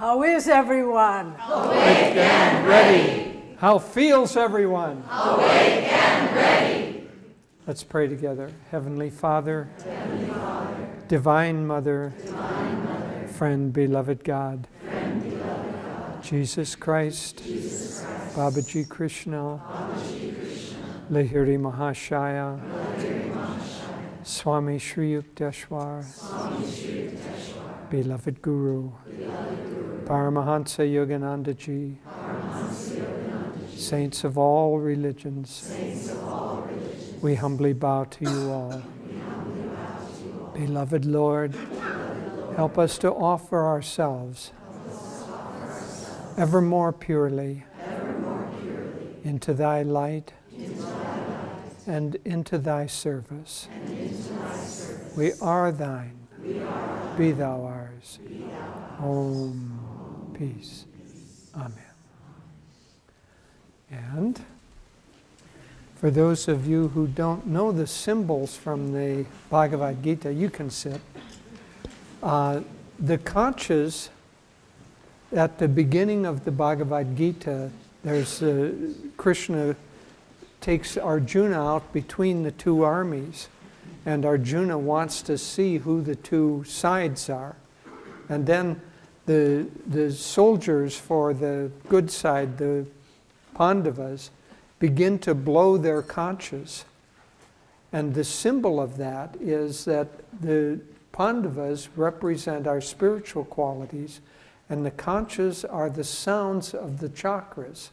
How is everyone? Awake and ready. How feels everyone? Awake and ready. Let's pray together. Heavenly Father, Heavenly Father Divine Mother, Divine Mother friend, beloved God, friend, beloved God Jesus Christ, Jesus Christ Babaji Krishna, Babaji Krishna Lahiri Mahashaya, Lahiri Mahashaya Swami Sri Yukteswar, Swami Sri beloved Guru, beloved Guru Paramahansa Yoganandaji, Yoganandaji saints of all religions, saints of all religions, we humbly bow to you all. Beloved Lord, help us to offer ourselves ever more purely Ever more into thy light and into thy service. We are thine. We are Be thou Om. Peace. Amen. And for those of you who don't know the symbols from the Bhagavad Gita, you can sit. Uh, the conchas at the beginning of the Bhagavad Gita, there's uh, Krishna takes Arjuna out between the two armies, and Arjuna wants to see who the two sides are. And then the, the soldiers for the good side, the Pandavas, begin to blow their conchas. And the symbol of that is that the Pandavas represent our spiritual qualities, and the conchas are the sounds of the chakras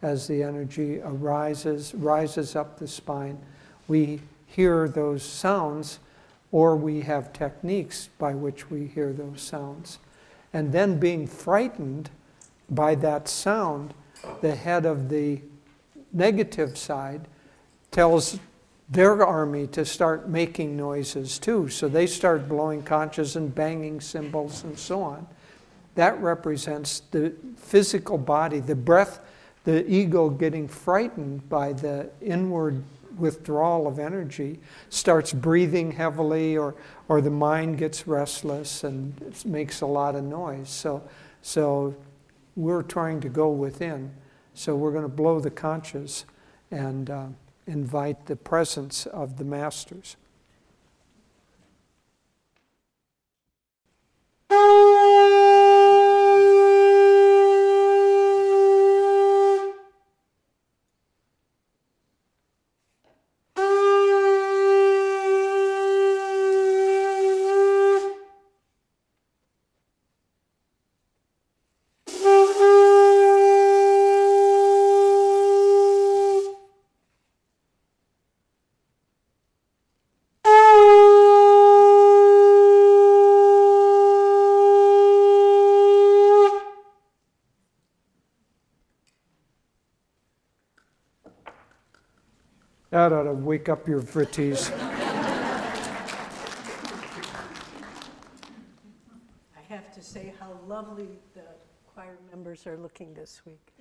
as the energy arises, rises up the spine. We hear those sounds, or we have techniques by which we hear those sounds. And then being frightened by that sound, the head of the negative side tells their army to start making noises too. So they start blowing conches and banging cymbals and so on. That represents the physical body, the breath, the ego getting frightened by the inward withdrawal of energy, starts breathing heavily, or, or the mind gets restless and makes a lot of noise. So, so we're trying to go within. So we're going to blow the conchas and uh, invite the presence of the masters. That ought to wake up your vrittis. I have to say how lovely the choir members are looking this week.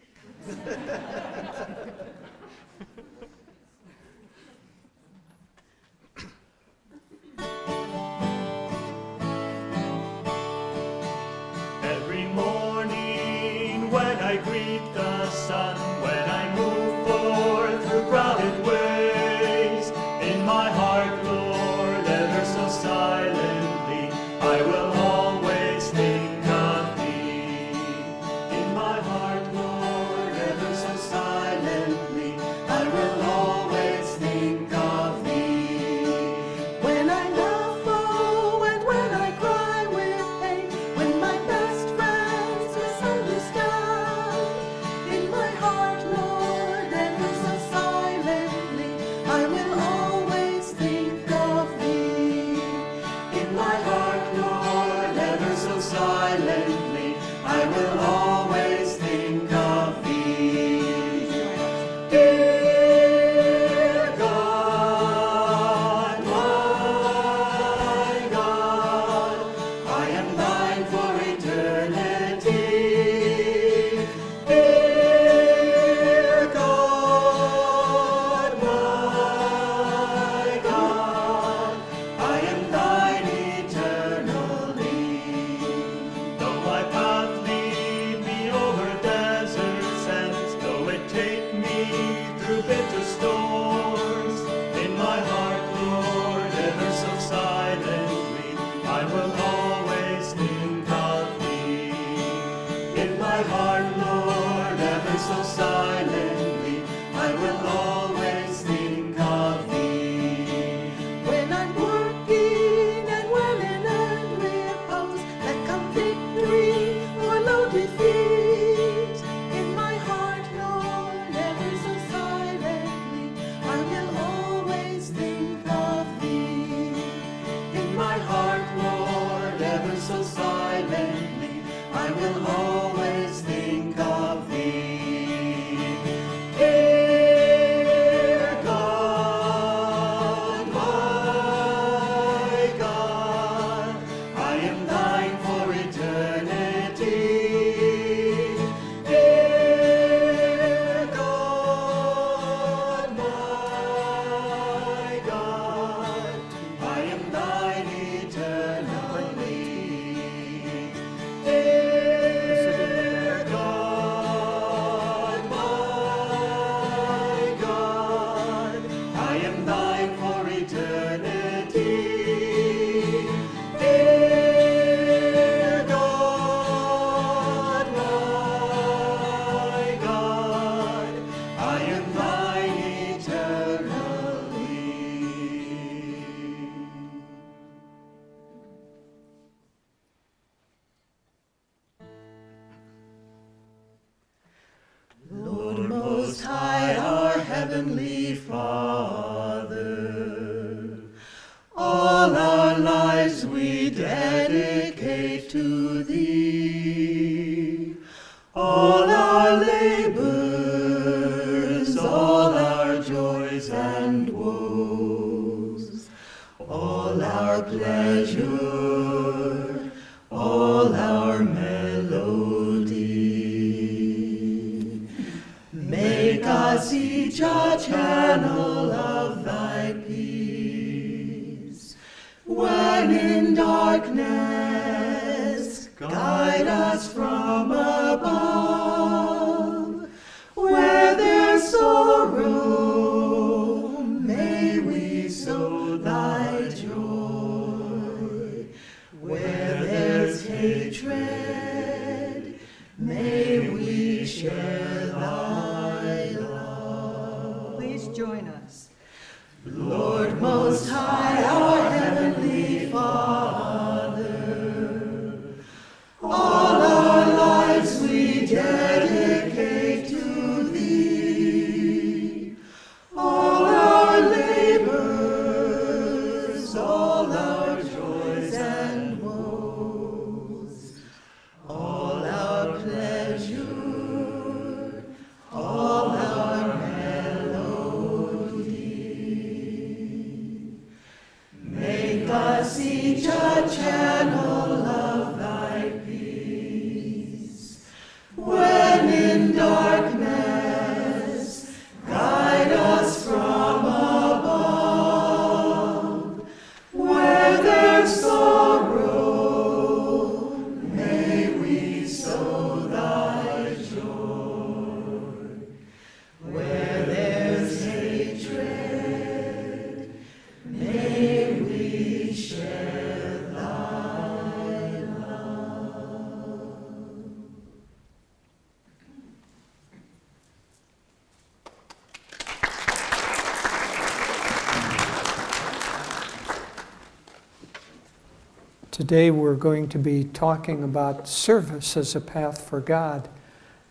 Today we're going to be talking about service as a path for God.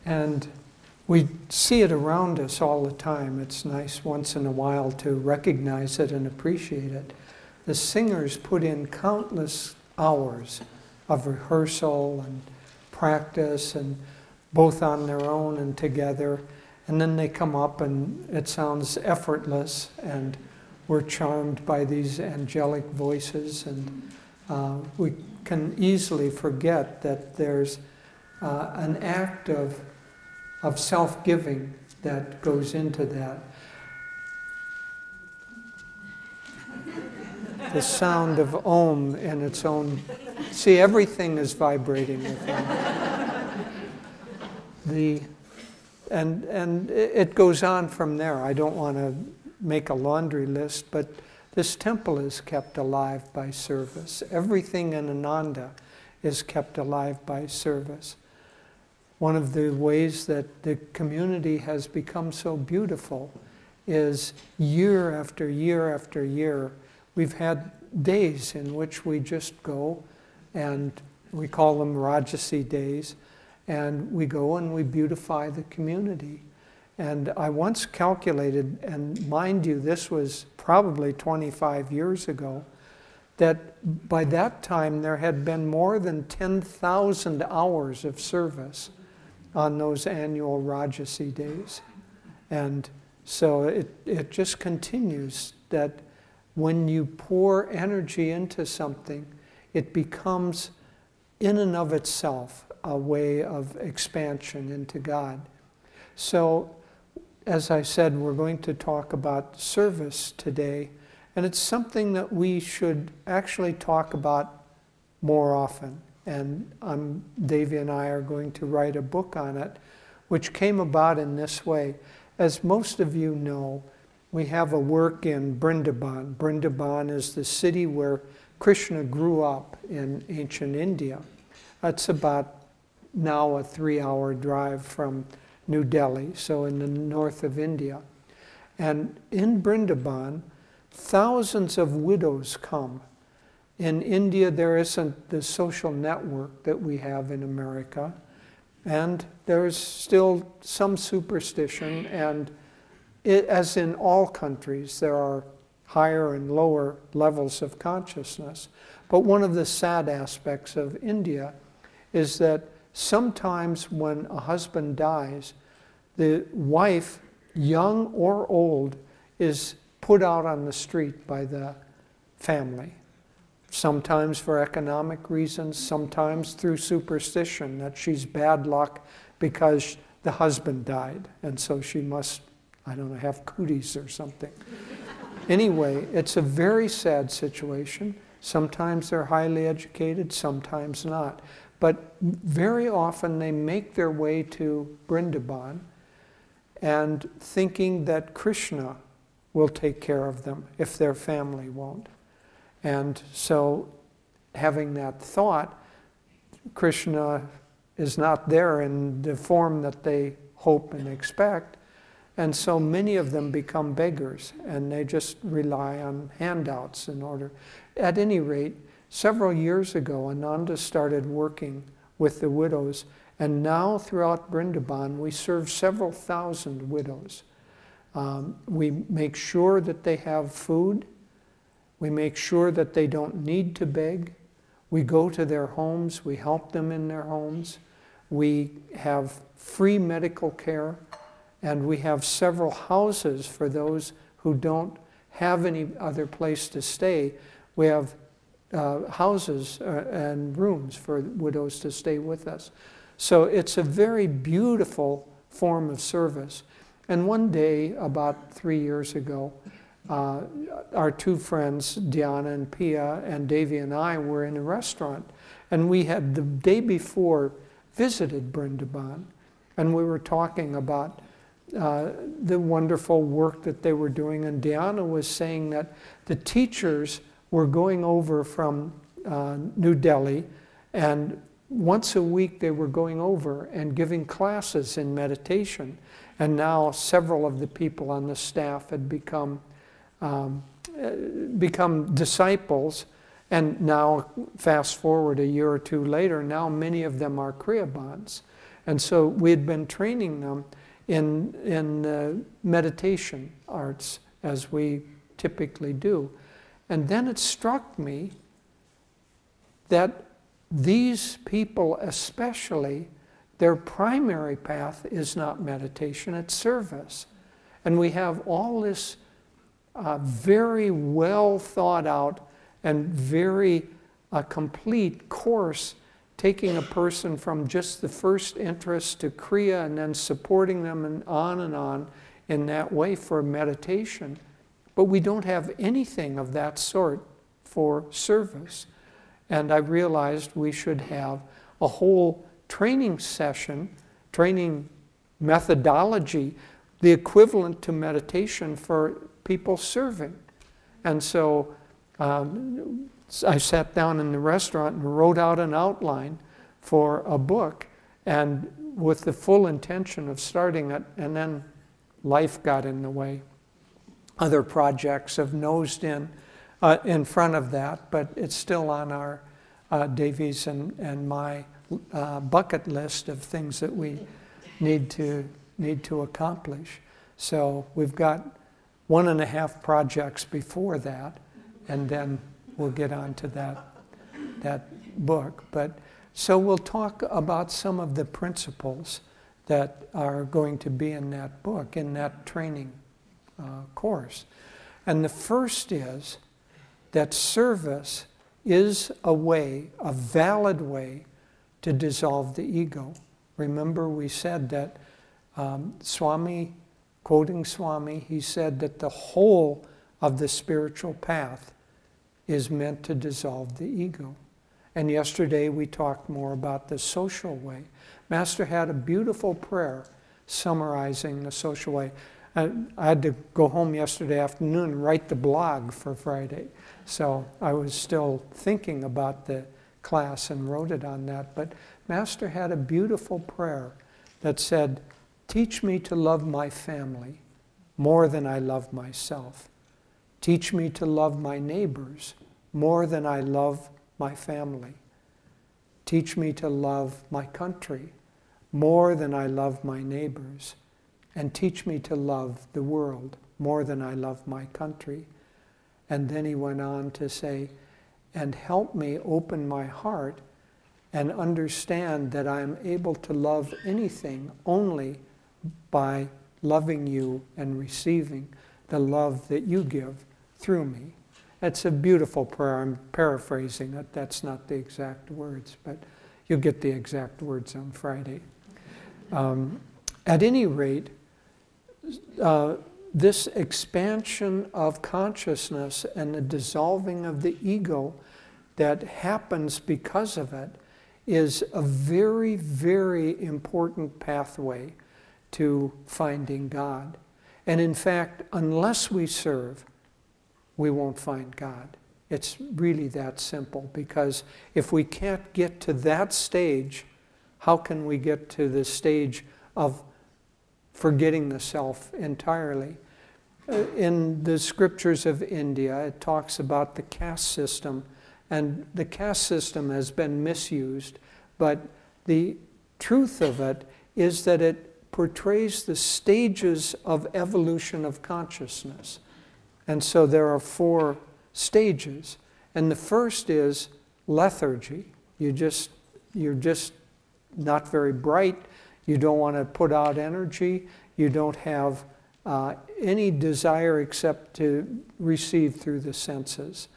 And we see it around us all the time. It's nice once in a while to recognize it and appreciate it. The singers put in countless hours of rehearsal and practice, and both on their own and together. And then they come up and it sounds effortless, and we're charmed by these angelic voices. And uh, we can easily forget that there's uh, an act of, of self giving that goes into that. The sound of Om in its own. See, everything is vibrating with Om. The, and, and it it goes on from there. I don't want to make a laundry list, but This temple is kept alive by service. Everything in Ananda is kept alive by service. One of the ways that the community has become so beautiful is year after year after year, we've had days in which we just go and we call them Rajarsi days, and we go and we beautify the community. And I once calculated, and mind you, this was probably 25 years ago, that by that time there had been more than 10,000 hours of service on those annual Rajarsi days. And so it, it just continues that when you pour energy into something, it becomes in and of itself a way of expansion into God. So, as I said, we're going to talk about service today, and it's something that we should actually talk about more often. And um, Devi and I are going to write a book on it, which came about in this way. As most of you know, we have a work in Brindaban. Brindaban is the city where Krishna grew up in ancient India. That's about now a three hour drive from New Delhi, so in the north of India. And in Brindaban, thousands of widows come. In India, there isn't the social network that we have in America, and there's still some superstition and it, as in all countries, there are higher and lower levels of consciousness. But one of the sad aspects of India is that sometimes when a husband dies, the wife, young or old, is put out on the street by the family. Sometimes for economic reasons, sometimes through superstition that she's bad luck because the husband died, and so she must I don't know, have cooties or something. anyway, it's a very sad situation. Sometimes they're highly educated, sometimes not. But very often they make their way to Brindaban and thinking that Krishna will take care of them if their family won't. And so, having that thought, Krishna is not there in the form that they hope and expect, and so many of them become beggars and they just rely on handouts in order. At any rate, several years ago, Ananda started working with the widows, and now throughout Brindaban, we serve several thousand widows. Um, we make sure that they have food. We make sure that they don't need to beg. We go to their homes. We help them in their homes. We have free medical care. And we have several houses for those who don't have any other place to stay. We have uh, houses uh, and rooms for widows to stay with us. So it's a very beautiful form of service. And one day, about three years ago, uh, our two friends, Diana and Pia, and Devi and I were in a restaurant. And we had the day before visited Brindaban. And we were talking about uh, the wonderful work that they were doing. And Diana was saying that the teachers were going over from uh, New Delhi, and once a week they were going over and giving classes in meditation. And now several of the people on the staff had become, um, uh, become disciples. And now, fast forward a year or two later, now many of them are Kriyabans. And so we had been training them in, in uh, meditation arts as we typically do. And then it struck me that these people, especially, their primary path is not meditation, it's service. And we have all this uh, very well thought out and very uh, complete course taking a person from just the first interest to Kriya and then supporting them and on and on in that way for meditation. But we don't have anything of that sort for service. And I realized we should have a whole training session, training methodology, the equivalent to meditation for people serving. And so um, I sat down in the restaurant and wrote out an outline for a book, and with the full intention of starting it, and then life got in the way. Other projects have nosed in uh, in front of that, but it's still on our uh, Devi's and, and my uh, bucket list of things that we need to need to accomplish. So we've got one and a half projects before that, and then we'll get on to that that book. But so we'll talk about some of the principles that are going to be in that book, in that training uh, course. And the first is that service is a way, a valid way, to dissolve the ego. Remember, we said that um, Swami, quoting Swami, he said that the whole of the spiritual path is meant to dissolve the ego. And yesterday we talked more about the social way. Master had a beautiful prayer summarizing the social way. I, I had to go home yesterday afternoon and write the blog for Friday. So I was still thinking about the class and wrote it on that. But Master had a beautiful prayer that said, Teach me to love my family more than I love myself. Teach me to love my neighbors more than I love my family. Teach me to love my country more than I love my neighbors. And teach me to love the world more than I love my country. And then he went on to say, and help me open my heart and understand that I am able to love anything only by loving you and receiving the love that you give through me. That's a beautiful prayer. I'm paraphrasing it. That's not the exact words, but you'll get the exact words on Friday. Um, at any rate, uh, this expansion of consciousness and the dissolving of the ego that happens because of it is a very, very important pathway to finding God. And in fact, unless we serve, we won't find God. It's really that simple because if we can't get to that stage, how can we get to the stage of forgetting the self entirely? Uh, in the scriptures of India, it talks about the caste system, and the caste system has been misused, but the truth of it is that it portrays the stages of evolution of consciousness. And so there are four stages. And the first is lethargy. You just, you're just not very bright. You don't want to put out energy. You don't have uh, any desire except to receive through the senses.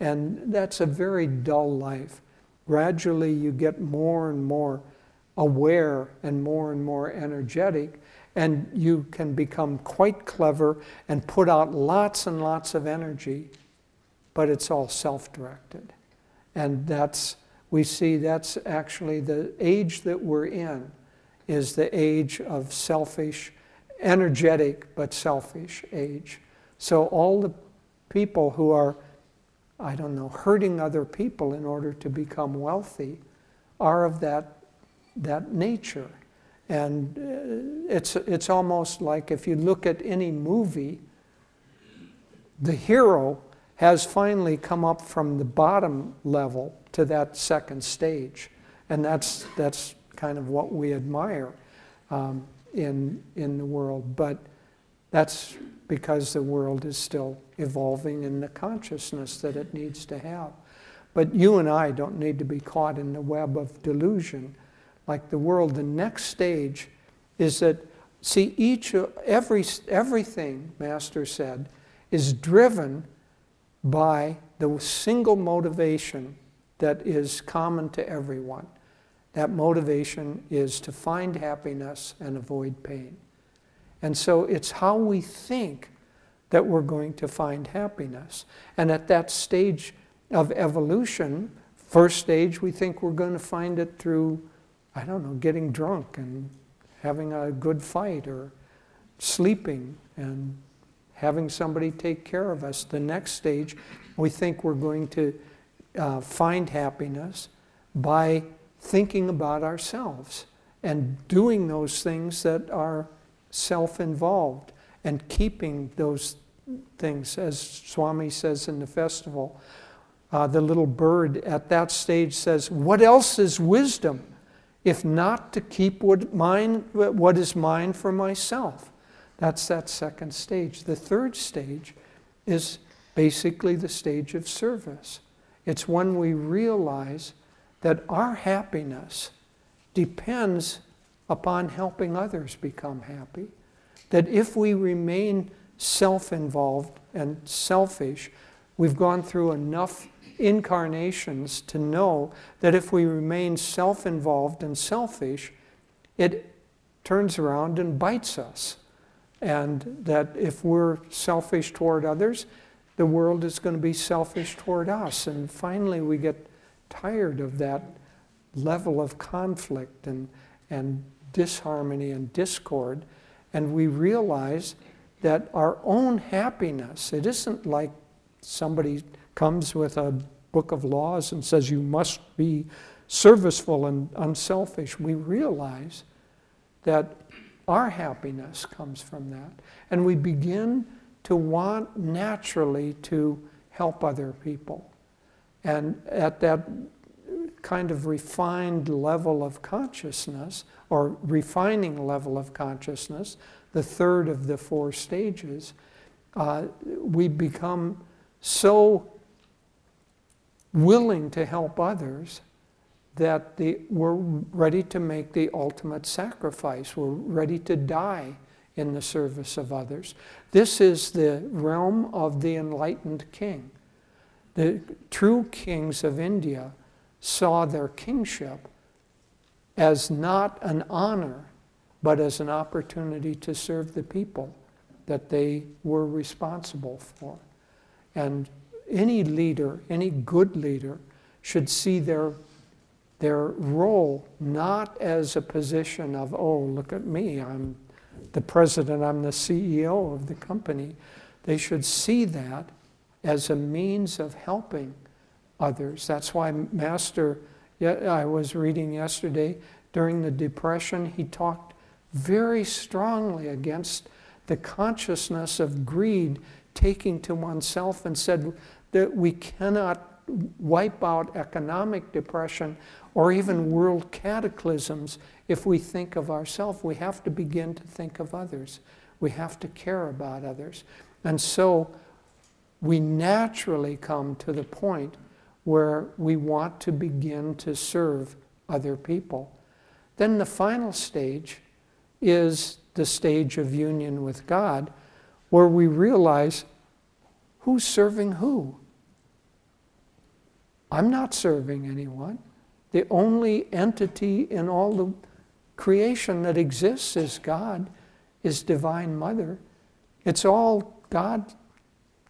And that's a very dull life. Gradually, you get more and more aware and more and more energetic, and you can become quite clever and put out lots and lots of energy, but it's all self directed. And that's, we see that's actually the age that we're in, is the age of selfish, energetic but selfish age. So all the people who are, I don't know, hurting other people in order to become wealthy are of that, that nature. And uh, it's, it's almost like if you look at any movie, the hero has finally come up from the bottom level to that second stage. And that's, that's kind of what we admire um, in, in the world. But that's because the world is still evolving in the consciousness that it needs to have. But you and I don't need to be caught in the web of delusion like the world. The next stage is that, see, each, every, everything, Master said, is driven by the single motivation that is common to everyone. That motivation is to find happiness and avoid pain. And so it's how we think that we're going to find happiness. And at that stage of evolution, first stage, we think we're going to find it through I don't know, getting drunk and having a good fight or sleeping and having somebody take care of us. The next stage, we think we're going to uh, find happiness by thinking about ourselves and doing those things that are self involved and keeping those things, as Swami says in the festival. Uh, the little bird at that stage says, What else is wisdom if not to keep what, mine, what is mine for myself? That's that second stage. The third stage is basically the stage of service. It's when we realize that our happiness depends upon helping others become happy. That if we remain self involved and selfish, we've gone through enough incarnations to know that if we remain self involved and selfish, it turns around and bites us. And that if we're selfish toward others, the world is going to be selfish toward us. And finally, we get tired of that level of conflict and, and disharmony and discord. And we realize that our own happiness, it isn't like somebody comes with a book of laws and says you must be serviceful and unselfish. We realize that our happiness comes from that. And we begin to want naturally to help other people. And at that kind of refined level of consciousness, or refining level of consciousness, the third of the four stages, uh, we become so willing to help others that the, we're ready to make the ultimate sacrifice. We're ready to die in the service of others. This is the realm of the enlightened king. The true kings of India saw their kingship as not an honor, but as an opportunity to serve the people that they were responsible for. And any leader, any good leader, should see their, their role not as a position of, oh, look at me, I'm the president, I'm the CEO of the company. They should see that as a means of helping others. That's why Master, I was reading yesterday, during the Depression, he talked very strongly against the consciousness of greed taking to oneself and said that we cannot wipe out economic depression or even world cataclysms if we think of ourselves. We have to begin to think of others. We have to care about others. And so we naturally come to the point where we want to begin to serve other people. Then the final stage is the stage of union with God, where we realize who's serving who. I'm not serving anyone. The only entity in all the creation that exists is God, is Divine Mother. It's all God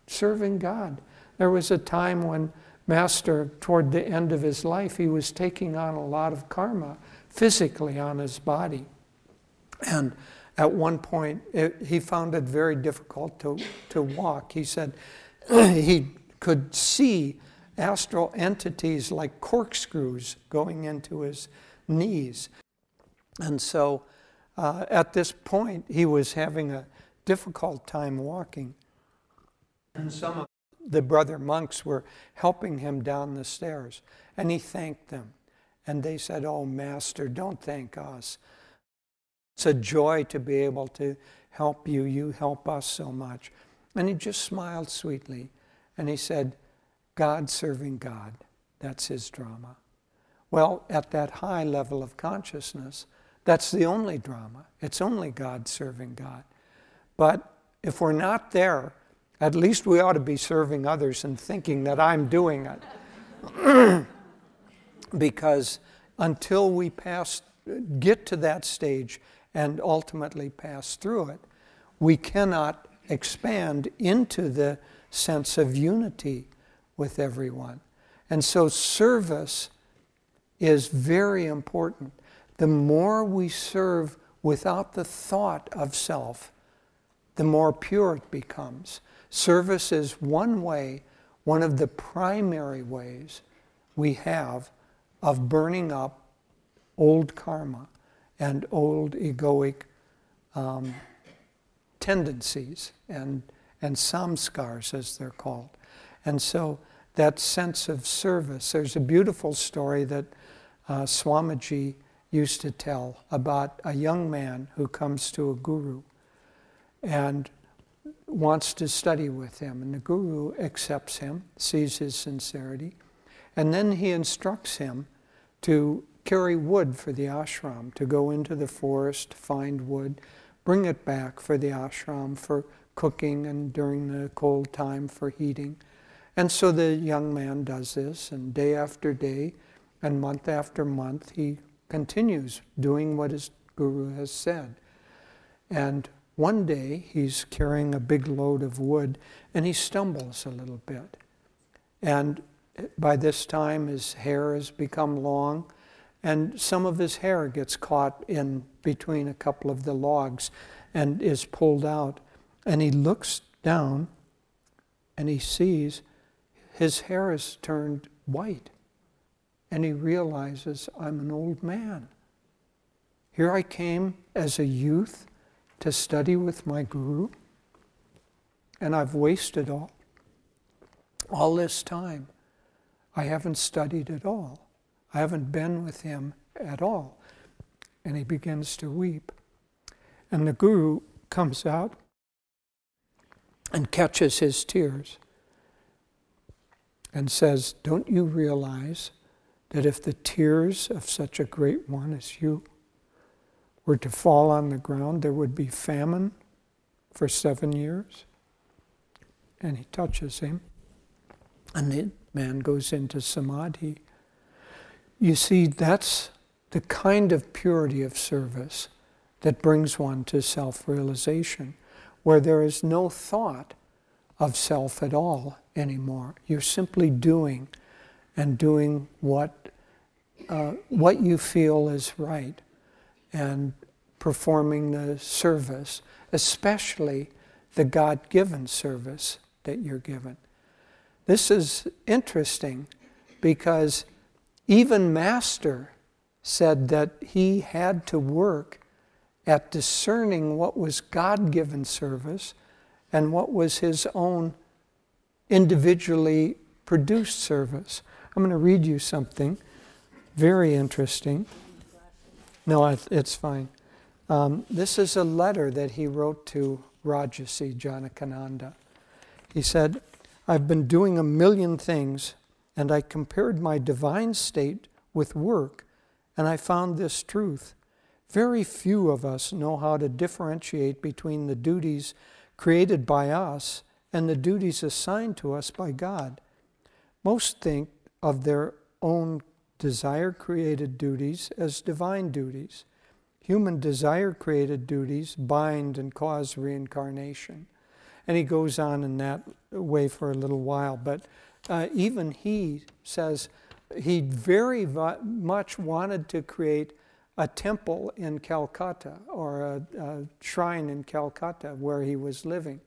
serving God. There was a time when Master, toward the end of his life, he was taking on a lot of karma physically on his body. And at one point, it, he found it very difficult to, to walk. He said he could see astral entities like corkscrews going into his knees. And so uh, at this point, he was having a difficult time walking. And some of the brother monks were helping him down the stairs, and he thanked them. And they said, Oh, Master, don't thank us. It's a joy to be able to help you. You help us so much. And he just smiled sweetly and he said, God serving God. That's his drama. Well, at that high level of consciousness, that's the only drama. It's only God serving God. But if we're not there, at least we ought to be serving others and thinking that I'm doing it. because until we pass, get to that stage and ultimately pass through it, we cannot expand into the sense of unity with everyone. And so service is very important. The more we serve without the thought of self, the more pure it becomes. Service is one way, one of the primary ways we have of burning up old karma and old egoic um, tendencies and, and samskars, as they're called. And so that sense of service, there's a beautiful story that uh, Swamiji used to tell about a young man who comes to a guru and wants to study with him. And the guru accepts him, sees his sincerity, and then he instructs him to carry wood for the ashram, to go into the forest, find wood, bring it back for the ashram for cooking and during the cold time for heating. And so the young man does this, and day after day and month after month, he continues doing what his guru has said. And one day he's carrying a big load of wood and he stumbles a little bit. And by this time, his hair has become long, and some of his hair gets caught in between a couple of the logs and is pulled out. And he looks down and he sees his hair has turned white. And he realizes, I'm an old man. Here I came as a youth to study with my guru, and I've wasted all, all this time. I haven't studied at all. I haven't been with him at all. And he begins to weep. And the guru comes out and catches his tears and says, Don't you realize that if the tears of such a great one as you were to fall on the ground, there would be famine for seven years? And he touches him, and the man goes into samadhi. You see, that's the kind of purity of service that brings one to self realization, where there is no thought of self at all anymore. You're simply doing and doing what, uh, what you feel is right and performing the service, especially the God given service that you're given. This is interesting because even Master said that he had to work at discerning what was God given service and what was his own individually produced service. I'm going to read you something very interesting. No, it's fine. Um, this is a letter that he wrote to Rajarsi Janakananda. He said, I've been doing a million things, and I compared my divine state with work, and I found this truth. Very few of us know how to differentiate between the duties created by us and the duties assigned to us by God. Most think of their own desire created duties as divine duties. Human desire created duties bind and cause reincarnation. And he goes on in that way for a little while. But uh, even he says he very much wanted to create a temple in Calcutta or a, a shrine in Calcutta where he was living.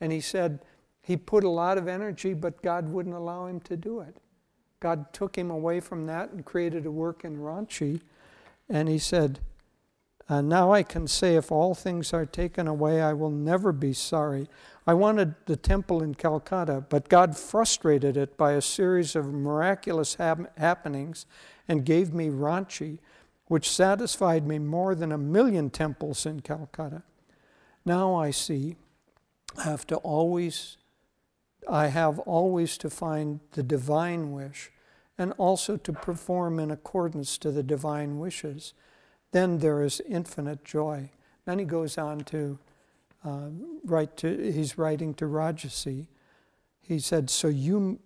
And he said he put a lot of energy, but God wouldn't allow him to do it. God took him away from that and created a work in Ranchi. And he said, uh, Now I can say, if all things are taken away, I will never be sorry. I wanted the temple in Calcutta, but God frustrated it by a series of miraculous hap- happenings and gave me Ranchi, which satisfied me more than a million temples in Calcutta. Now I see I have to always, I have always to find the divine wish and also to perform in accordance to the divine wishes. Then there is infinite joy. Then he goes on to uh, write to, he's writing to Rajarsi. He said, so you,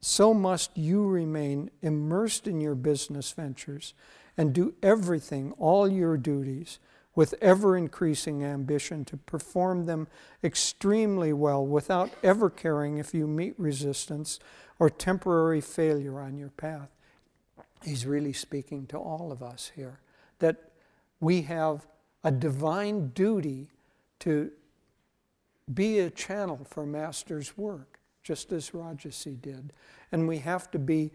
so must you remain immersed in your business ventures and do everything, all your duties, with ever increasing ambition to perform them extremely well without ever caring if you meet resistance or temporary failure on your path. He's really speaking to all of us here that we have a divine duty to be a channel for Master's work, just as Rajarsi did. And we have to be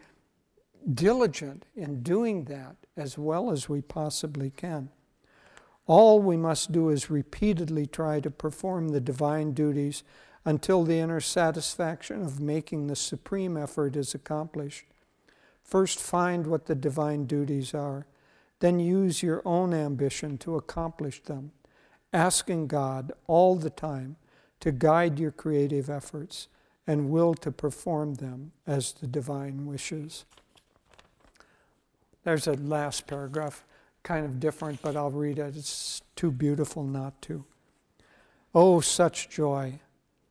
diligent in doing that as well as we possibly can. All we must do is repeatedly try to perform the divine duties until the inner satisfaction of making the supreme effort is accomplished. First, find what the divine duties are, then use your own ambition to accomplish them, asking God all the time to guide your creative efforts and will to perform them as the divine wishes. There's a last paragraph, kind of different, but I'll read it. It's too beautiful not to. Oh, such joy!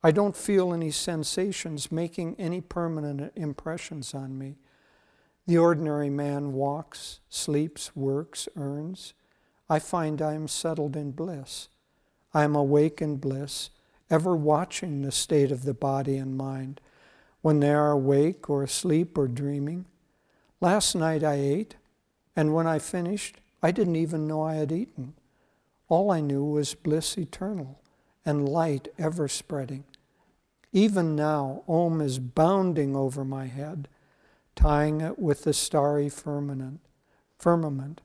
I don't feel any sensations making any permanent impressions on me. The ordinary man walks, sleeps, works, earns. I find I am settled in bliss. I am awake in bliss, ever watching the state of the body and mind, when they are awake or asleep or dreaming. Last night I ate, and when I finished, I didn't even know I had eaten. All I knew was bliss eternal and light ever spreading. Even now, Om is bounding over my head, tying it with the starry firmament. firmament.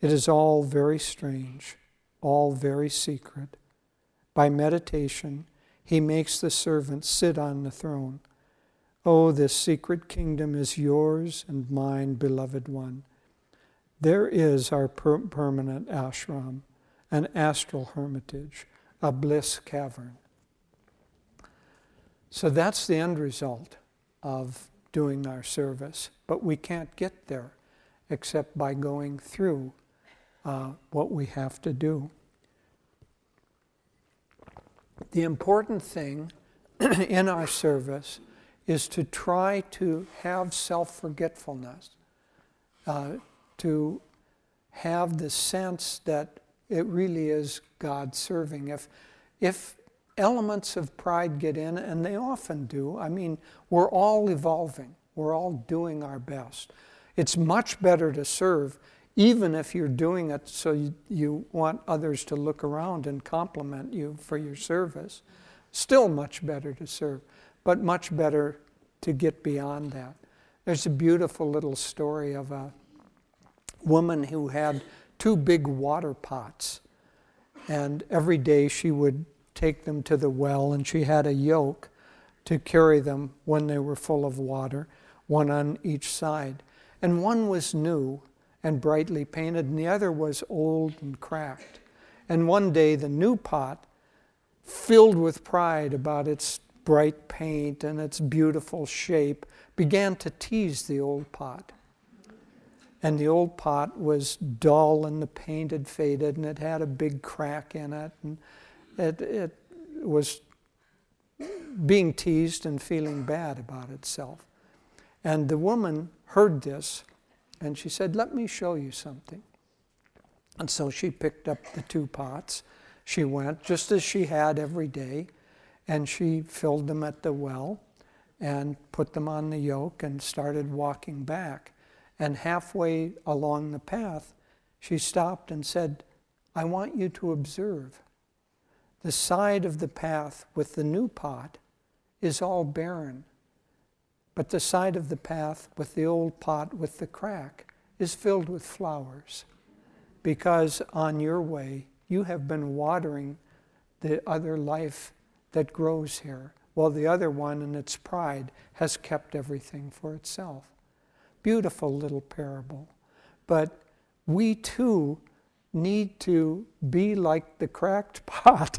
It is all very strange, all very secret. By meditation, he makes the servant sit on the throne. Oh, this secret kingdom is yours and mine, beloved one. There is our per- permanent ashram, an astral hermitage, a bliss cavern. So that's the end result of doing our service. But we can't get there except by going through uh, what we have to do. The important thing in our service is to try to have self forgetfulness, uh, to have the sense that it really is God serving. If, if elements of pride get in, and they often do, I mean, we're all evolving, we're all doing our best. It's much better to serve, even if you're doing it so you, you want others to look around and compliment you for your service. Still much better to serve, but much better to get beyond that. There's a beautiful little story of a woman who had two big water pots. And every day she would take them to the well, and she had a yoke to carry them when they were full of water, one on each side. And one was new and brightly painted, and the other was old and cracked. And one day the new pot, filled with pride about its bright paint and its beautiful shape, began to tease the old pot. And the old pot was dull and the paint had faded and it had a big crack in it. And it, it was being teased and feeling bad about itself. And the woman heard this and she said, Let me show you something. And so she picked up the two pots. She went, just as she had every day, and she filled them at the well and put them on the yoke and started walking back. And halfway along the path, she stopped and said, I want you to observe. The side of the path with the new pot is all barren, but the side of the path with the old pot with the crack is filled with flowers. Because on your way, you have been watering the other life that grows here, while the other one, in its pride, has kept everything for itself. Beautiful little parable. But we too need to be like the cracked pot.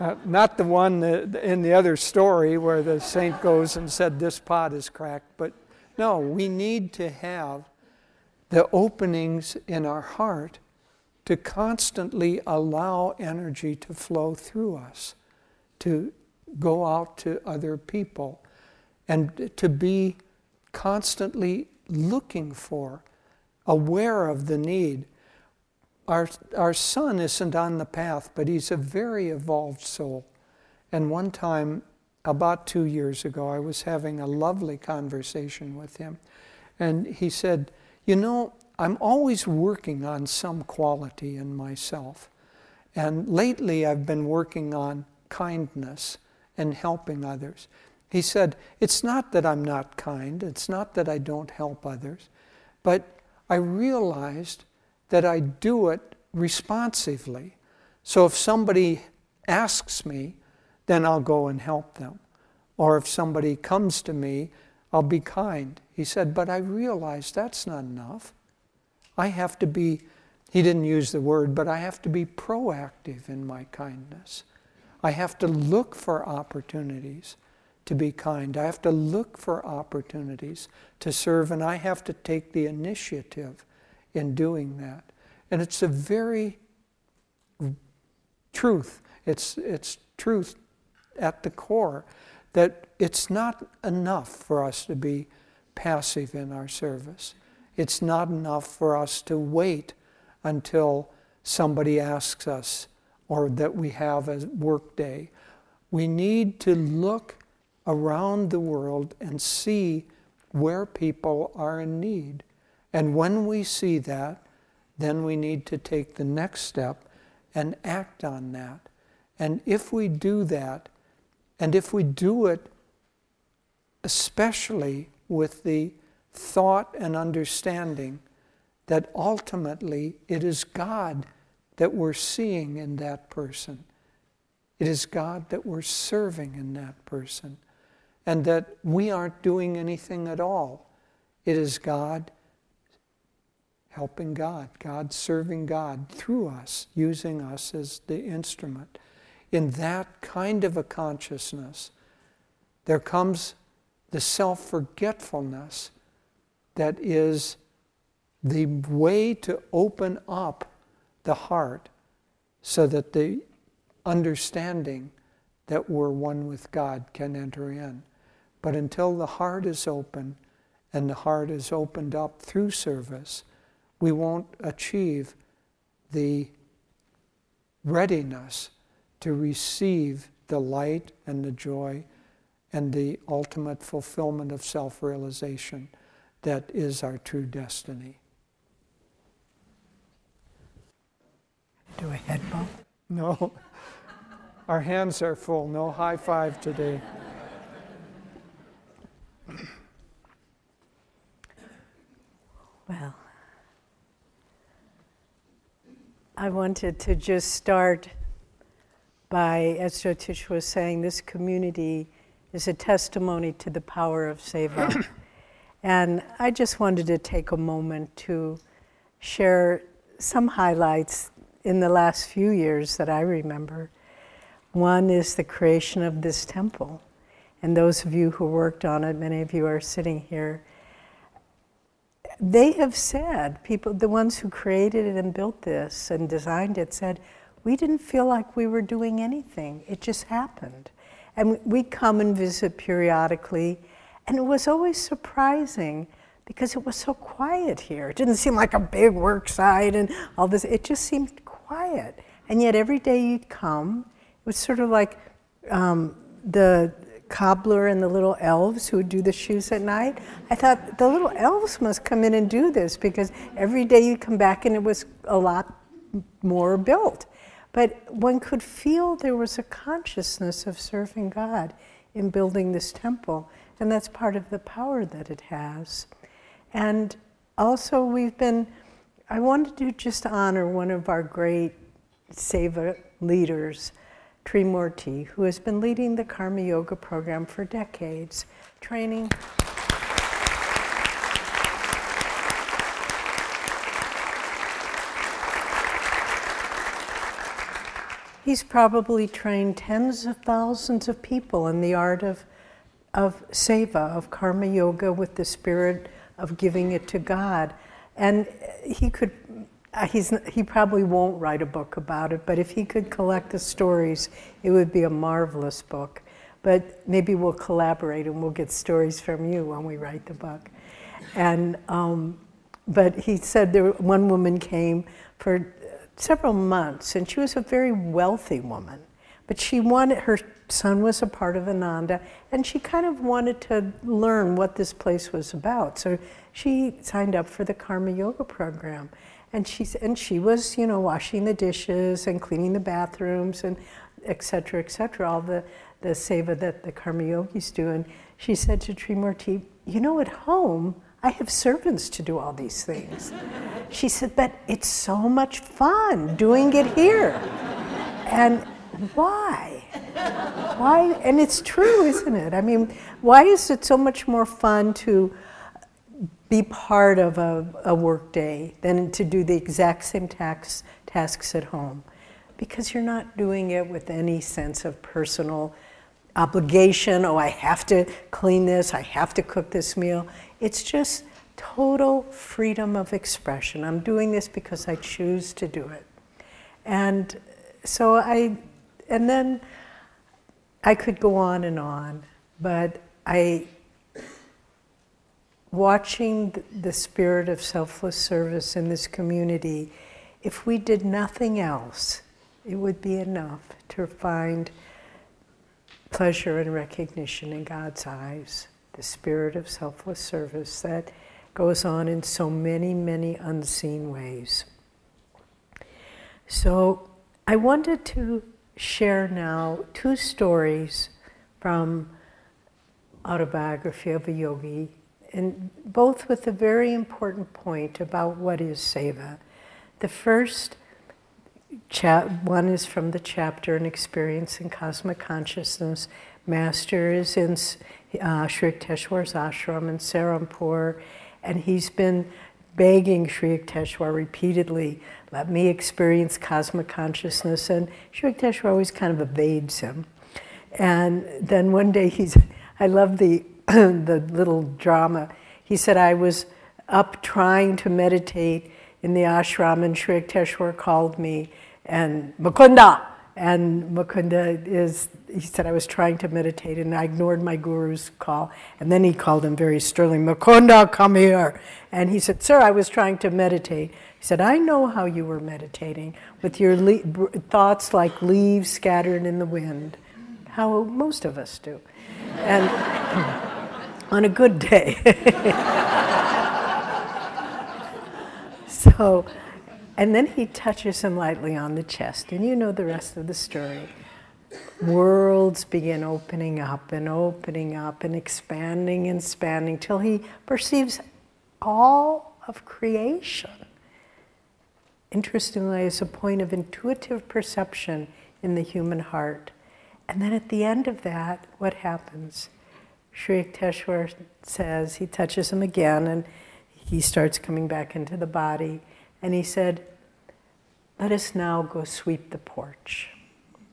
uh, not the one that, in the other story where the saint goes and said, This pot is cracked, but no, we need to have the openings in our heart to constantly allow energy to flow through us, to go out to other people, and to be constantly looking for, aware of the need. Our, our son isn't on the path, but he's a very evolved soul. And one time, about two years ago, I was having a lovely conversation with him. And he said, You know, I'm always working on some quality in myself. And lately, I've been working on kindness and helping others. He said, It's not that I'm not kind, it's not that I don't help others, but I realized that I do it responsively. So if somebody asks me, then I'll go and help them. Or if somebody comes to me, I'll be kind. He said, But I realize that's not enough. I have to be, he didn't use the word, but I have to be proactive in my kindness. I have to look for opportunities to be kind. I have to look for opportunities to serve, and I have to take the initiative in doing that. And it's a very truth, it's, it's truth at the core that it's not enough for us to be passive in our service. It's not enough for us to wait until somebody asks us or that we have a work day. We need to look around the world and see where people are in need. And when we see that, then we need to take the next step and act on that. And if we do that, and if we do it especially with the thought and understanding that ultimately it is God that we're seeing in that person. It is God that we're serving in that person. And that we aren't doing anything at all. It is God helping God, God serving God through us, using us as the instrument. In that kind of a consciousness, there comes the self forgetfulness that is the way to open up the heart so that the understanding that we're one with God can enter in. But until the heart is open and the heart is opened up through service, we won't achieve the readiness to receive the light and the joy and the ultimate fulfillment of self realization that is our true destiny. Do a head bump? No, our hands are full. No high five today. Well, I wanted to just start by, as Jyotish was saying, this community is a testimony to the power of Seva. and I just wanted to take a moment to share some highlights in the last few years that I remember. One is the creation of this temple. And those of you who worked on it, many of you are sitting here, they have said, people, the ones who created it and built this and designed it, said, we didn't feel like we were doing anything. It just happened. And we come and visit periodically, and it was always surprising because it was so quiet here. It didn't seem like a big work site and all this. It just seemed quiet. And yet every day you'd come, it was sort of like um, the cobbler and the little elves who would do the shoes at night. I thought the little elves must come in and do this because every day you'd come back and it was a lot more built. But one could feel there was a consciousness of serving God in building this temple, and that's part of the power that it has. And also, we've been, I wanted to just honor one of our great Seva leaders, Trimurti, who has been leading the Karma Yoga program for decades, training. He's probably trained tens of thousands of people in the art of, of seva, of karma yoga, with the spirit of giving it to God. And he could, uh, he's, he probably won't write a book about it, but if he could collect the stories, it would be a marvelous book. But maybe we'll collaborate and we'll get stories from you when we write the book. And, um, but he said there, one woman came for several months, and she was a very wealthy woman. But she wanted, her son was a part of Ananda, and she kind of wanted to learn what this place was about. So she signed up for the Karma Yoga program. And she, and she was, you know, washing the dishes and cleaning the bathrooms and et cetera, et cetera, all the, the seva that the Karma Yogis do. And she said to Trimurti, you know, at home, I have servants to do all these things. she said, but it's so much fun doing it here. And why? Why? And it's true, isn't it? I mean, why is it so much more fun to be part of a, a work day than to do the exact same tax, tasks at home? Because you're not doing it with any sense of personal obligation. Oh, I have to clean this, I have to cook this meal. It's just total freedom of expression. I'm doing this because I choose to do it. And so I, and then I could go on and on, but I, watching the spirit of selfless service in this community, if we did nothing else, it would be enough to find pleasure and recognition in God's eyes, the spirit of selfless service that goes on in so many, many unseen ways. So I wanted to share now two stories from autobiography of a yogi, and both with a very important point about what is seva. The first one is from the chapter "An Experience in Cosmic Consciousness." Master is in uh, Sri Yukteswar's ashram in Serampore, and he's been begging Sri Yukteswar repeatedly, let me experience cosmic consciousness. And Sri Yukteswar always kind of evades him. And then one day he's, I love the, the little drama. He said, I was up trying to meditate in the ashram, and Sri Yukteswar called me, and Mukunda! And Mukunda is, he said, I was trying to meditate and I ignored my guru's call. And then he called him very sternly, Mukunda, come here. And he said, Sir, I was trying to meditate. He said, I know how you were meditating with your le- thoughts like leaves scattered in the wind, how most of us do. And on a good day. so, and then he touches him lightly on the chest, and you know the rest of the story. Worlds begin opening up and opening up and expanding and expanding till he perceives all of creation. Interestingly, as a point of intuitive perception in the human heart. And then at the end of that, what happens? Sri Yukteswar says, he touches him again and he starts coming back into the body. And he said, Let us now go sweep the porch,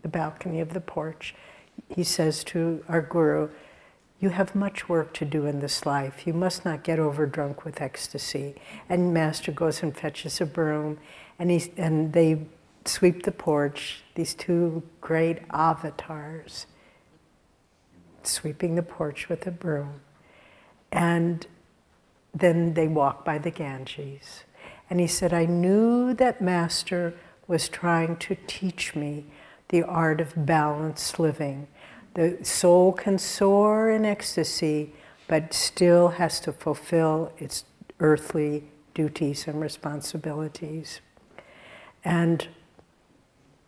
the balcony of the porch. He says to our Guru, You have much work to do in this life. You must not get overdrunk with ecstasy. And Master goes and fetches a broom, and, he, and they sweep the porch, these two great avatars sweeping the porch with a broom. And then they walk by the Ganges. And he said, I knew that Master was trying to teach me the art of balanced living. The soul can soar in ecstasy, but still has to fulfill its earthly duties and responsibilities. And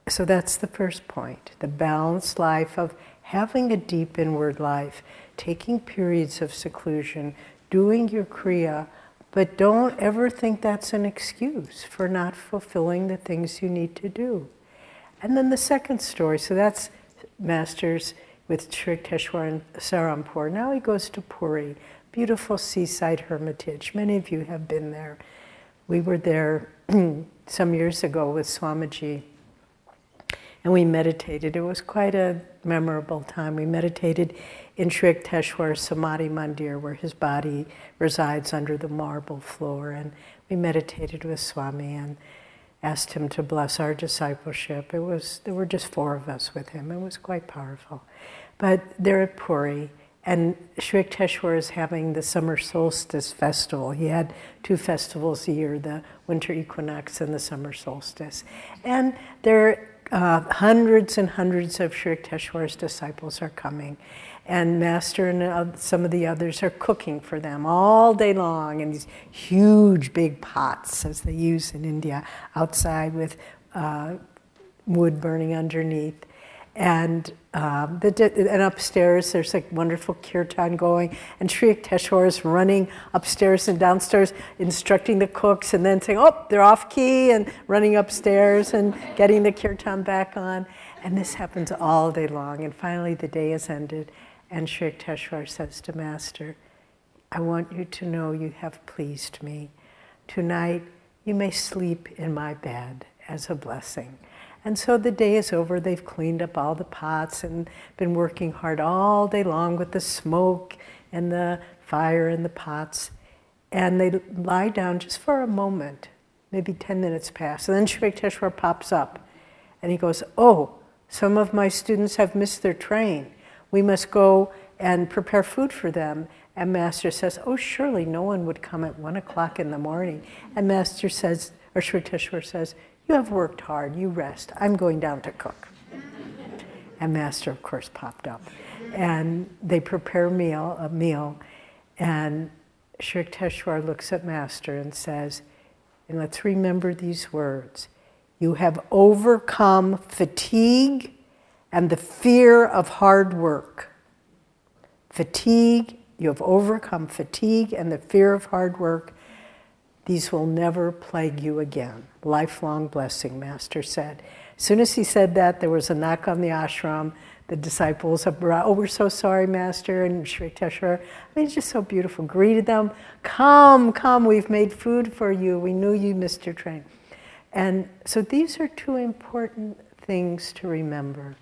so that's the first point the balanced life of having a deep inward life, taking periods of seclusion, doing your Kriya but don't ever think that's an excuse for not fulfilling the things you need to do. And then the second story, so that's Masters with Sri Yukteswar and Serampore. Now he goes to Puri, beautiful seaside hermitage. Many of you have been there. We were there some years ago with Swamiji and we meditated. It was quite a memorable time. We meditated in Sri Yukteswar's Samadhi Mandir, where his body resides under the marble floor. And we meditated with Swami and asked him to bless our discipleship. It was there were just four of us with him. It was quite powerful. But they're at Puri, and Sri Yukteswar is having the summer solstice festival. He had two festivals a year: the winter equinox and the summer solstice. And there uh, hundreds and hundreds of Sri Yukteswar's disciples are coming. And Master and some of the others are cooking for them all day long in these huge big pots, as they use in India, outside with uh, wood burning underneath. And, um, the, and upstairs, there's like wonderful kirtan going, and Sri Yukteswar is running upstairs and downstairs, instructing the cooks, and then saying, "Oh, they're off key," and running upstairs and getting the kirtan back on. And this happens all day long. And finally, the day is ended, and Sri Yukteswar says to Master, "I want you to know you have pleased me. Tonight, you may sleep in my bed as a blessing." And so the day is over. They've cleaned up all the pots and been working hard all day long with the smoke and the fire and the pots. And they lie down just for a moment, maybe 10 minutes pass. And then Sri Yukteswar pops up and he goes, Oh, some of my students have missed their train. We must go and prepare food for them. And Master says, Oh, surely no one would come at one o'clock in the morning. And Master says, or Sri Yukteswar says, you have worked hard, you rest. I'm going down to cook. And Master, of course, popped up. And they prepare meal, a meal, and Sri Yukteswar looks at Master and says, and let's remember these words You have overcome fatigue and the fear of hard work. Fatigue, you have overcome fatigue and the fear of hard work. These will never plague you again. Lifelong blessing, Master said. As soon as he said that, there was a knock on the ashram. The disciples, oh, we're so sorry, Master, and Sri Yukteswar. I mean, it's just so beautiful. Greeted them, come, come, we've made food for you. We knew you missed your train. And so these are two important things to remember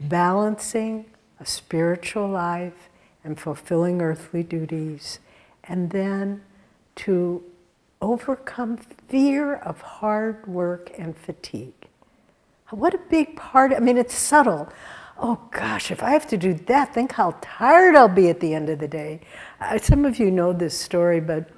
balancing a spiritual life and fulfilling earthly duties, and then to overcome fear of hard work and fatigue. What a big part, I mean, it's subtle. Oh gosh, if I have to do that, think how tired I'll be at the end of the day. Uh, some of you know this story, but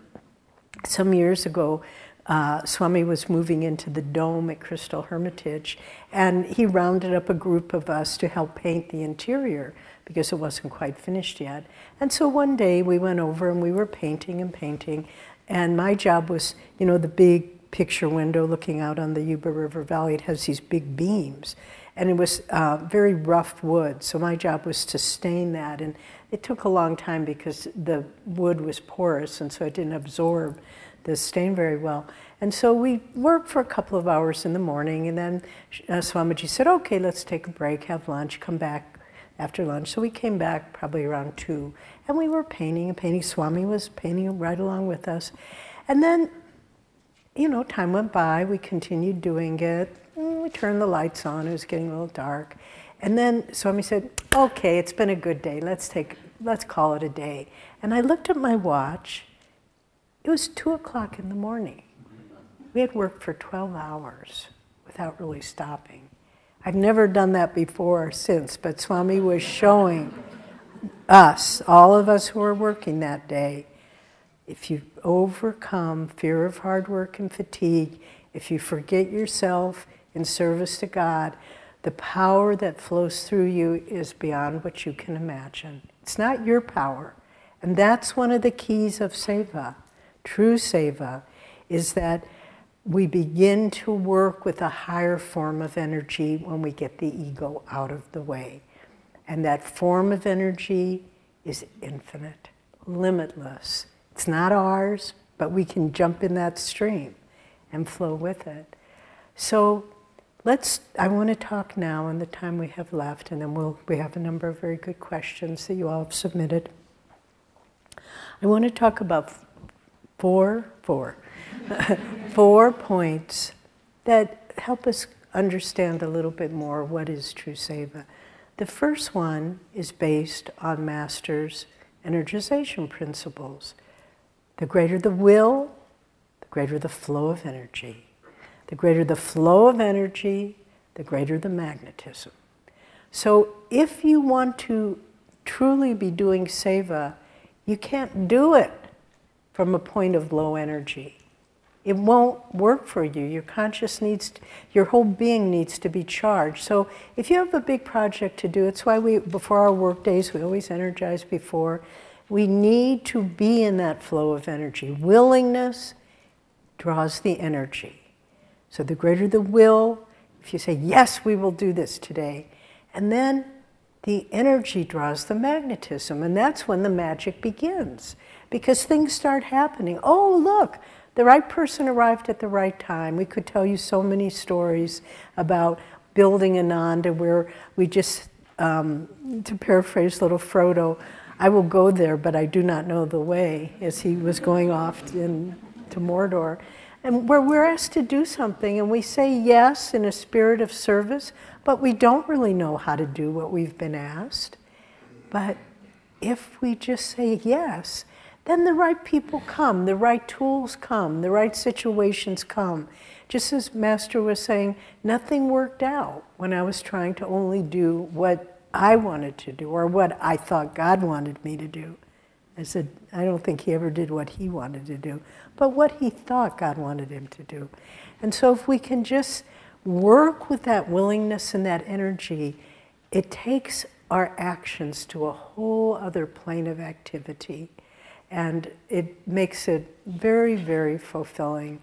some years ago, uh, Swami was moving into the dome at Crystal Hermitage, and he rounded up a group of us to help paint the interior because it wasn't quite finished yet. And so one day we went over and we were painting and painting, and my job was, you know, the big picture window looking out on the Yuba River Valley. It has these big beams. And it was uh, very rough wood. So my job was to stain that. And it took a long time because the wood was porous and so it didn't absorb the stain very well. And so we worked for a couple of hours in the morning. And then uh, Swamiji said, okay, let's take a break, have lunch, come back after lunch. So we came back probably around two. And we were painting and painting. Swami was painting right along with us. And then, you know, time went by. We continued doing it. Mm, we turned the lights on. It was getting a little dark. And then Swami said, okay, it's been a good day. Let's take, let's call it a day. And I looked at my watch. It was two o'clock in the morning. We had worked for 12 hours without really stopping. I've never done that before or since, but Swami was showing us, all of us who were working that day, if you overcome fear of hard work and fatigue, if you forget yourself in service to God, the power that flows through you is beyond what you can imagine. It's not your power. And that's one of the keys of seva. True seva is that we begin to work with a higher form of energy when we get the ego out of the way. And that form of energy is infinite, limitless. It's not ours, but we can jump in that stream and flow with it. So let's, I want to talk now in the time we have left, and then we'll, we have a number of very good questions that you all have submitted. I want to talk about four, four, four points that help us understand a little bit more what is true seva. The first one is based on Master's energization principles. The greater the will, the greater the flow of energy. The greater the flow of energy, the greater the magnetism. So if you want to truly be doing seva, you can't do it from a point of low energy. It won't work for you. Your conscious needs, to, your whole being needs to be charged. So if you have a big project to do, it's why we, before our work days, we always energize before. We need to be in that flow of energy. Willingness draws the energy. So the greater the will, if you say, yes, we will do this today, and then the energy draws the magnetism, and that's when the magic begins because things start happening. Oh, look, the right person arrived at the right time. We could tell you so many stories about building Ananda where we just, um, to paraphrase little Frodo, I will go there, but I do not know the way, as he was going off in, to Mordor. And where we're asked to do something and we say yes in a spirit of service, but we don't really know how to do what we've been asked. But if we just say yes, then the right people come, the right tools come, the right situations come. Just as Master was saying, nothing worked out when I was trying to only do what I wanted to do or what I thought God wanted me to do. I said, I don't think he ever did what he wanted to do, but what he thought God wanted him to do. And so if we can just work with that willingness and that energy, it takes our actions to a whole other plane of activity and it makes it very, very fulfilling.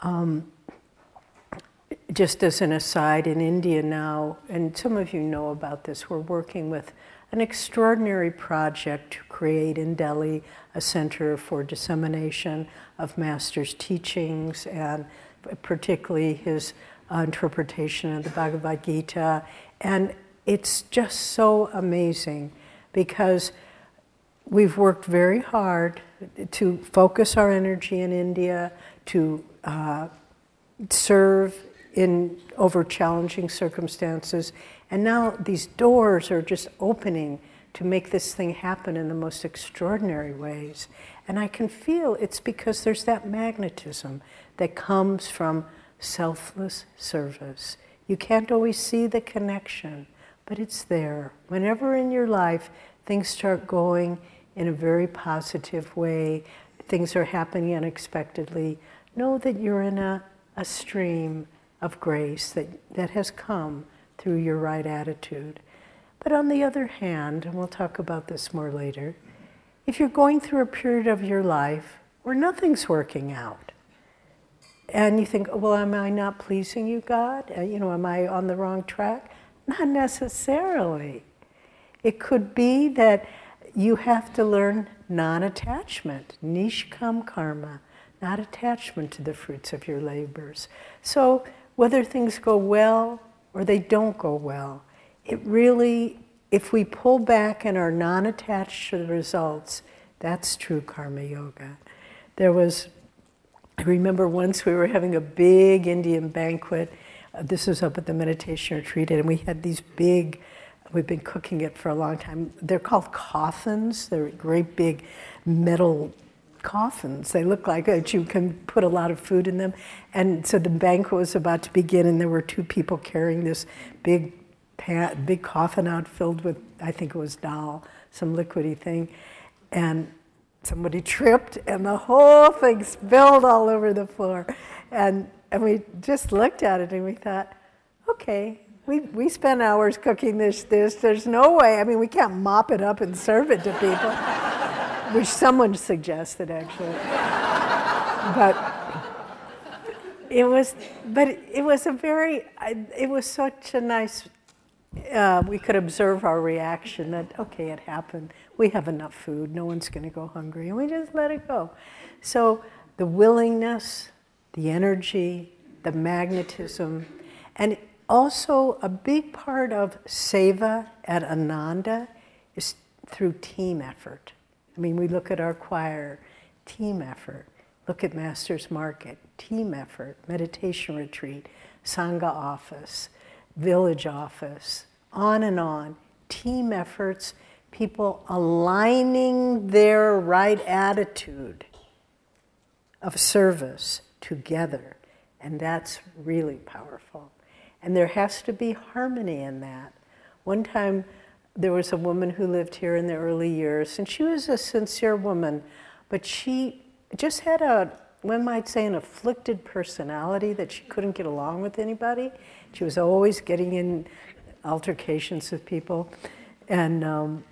Um, just as an aside, in India now, and some of you know about this, we're working with an extraordinary project to create in Delhi a center for dissemination of Master's teachings and particularly his uh, interpretation of the Bhagavad Gita. And it's just so amazing because we've worked very hard to focus our energy in India, to uh, serve in over challenging circumstances. And now these doors are just opening to make this thing happen in the most extraordinary ways. And I can feel it's because there's that magnetism that comes from selfless service. You can't always see the connection, but it's there. Whenever in your life things start going in a very positive way, things are happening unexpectedly, know that you're in a, a stream of grace that, that has come through your right attitude. But on the other hand, and we'll talk about this more later, if you're going through a period of your life where nothing's working out, and you think, well, am I not pleasing you, God? Uh, you know, am I on the wrong track? Not necessarily. It could be that you have to learn non attachment, nishkam karma, not attachment to the fruits of your labors. So, whether things go well or they don't go well, it really, if we pull back and are non attached to the results, that's true karma yoga. There was, I remember once we were having a big Indian banquet. Uh, this was up at the meditation retreat, and we had these big We've been cooking it for a long time. They're called coffins. They're great big metal coffins. They look like that you can put a lot of food in them. And so the banquet was about to begin, and there were two people carrying this big, pan, big coffin out filled with, I think it was dal, some liquidy thing. And somebody tripped, and the whole thing spilled all over the floor. And, and we just looked at it and we thought, okay, we, we spend hours cooking this this. There's no way. I mean, we can't mop it up and serve it to people, which someone suggested actually. but it was, but it was a very, it was such a nice. Uh, we could observe our reaction that okay, it happened. We have enough food. No one's going to go hungry, and we just let it go. So the willingness, the energy, the magnetism, and also, a big part of seva at Ananda is through team effort. I mean, we look at our choir, team effort. Look at Master's Market, team effort, meditation retreat, Sangha office, village office, on and on. Team efforts, people aligning their right attitude of service together. And that's really powerful. And there has to be harmony in that. One time, there was a woman who lived here in the early years, and she was a sincere woman, but she just had a, one might say, an afflicted personality that she couldn't get along with anybody. She was always getting in altercations with people. And um,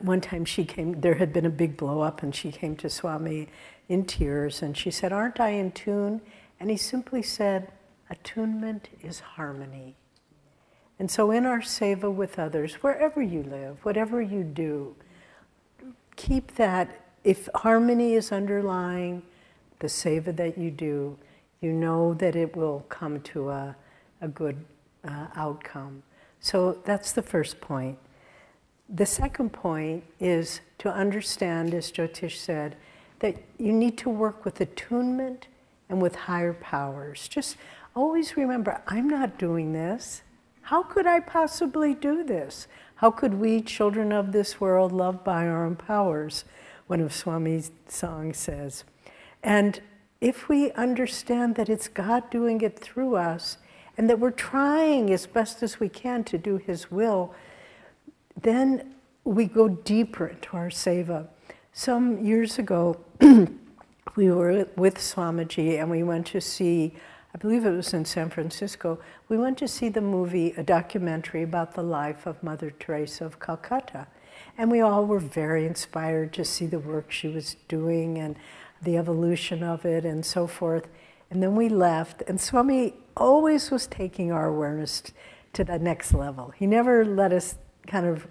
one time she came, there had been a big blow up, and she came to Swami in tears and she said, Aren't I in tune? And he simply said, Attunement is harmony. And so, in our seva with others, wherever you live, whatever you do, keep that. If harmony is underlying the seva that you do, you know that it will come to a, a good uh, outcome. So, that's the first point. The second point is to understand, as Jyotish said, that you need to work with attunement and with higher powers. Just always remember I'm not doing this. How could I possibly do this? How could we, children of this world, love by our own powers? One of Swami's songs says. And if we understand that it's God doing it through us and that we're trying as best as we can to do His will, then we go deeper into our seva. Some years ago, we were with Swamiji and we went to see, I believe it was in San Francisco, we went to see the movie, a documentary about the life of Mother Teresa of Calcutta. And we all were very inspired to see the work she was doing and the evolution of it and so forth. And then we left, and Swami always was taking our awareness to the next level. He never let us kind of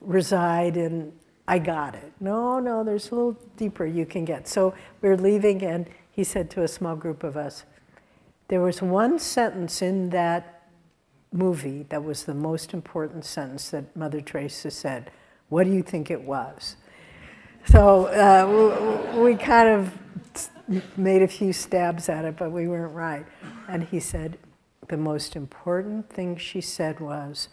reside in I got it. No, no, there's a little deeper you can get. So we are leaving, and he said to a small group of us, There was one sentence in that movie that was the most important sentence that Mother Teresa said. What do you think it was? So uh, we, we kind of made a few stabs at it, but we weren't right. And he said, The most important thing she said was,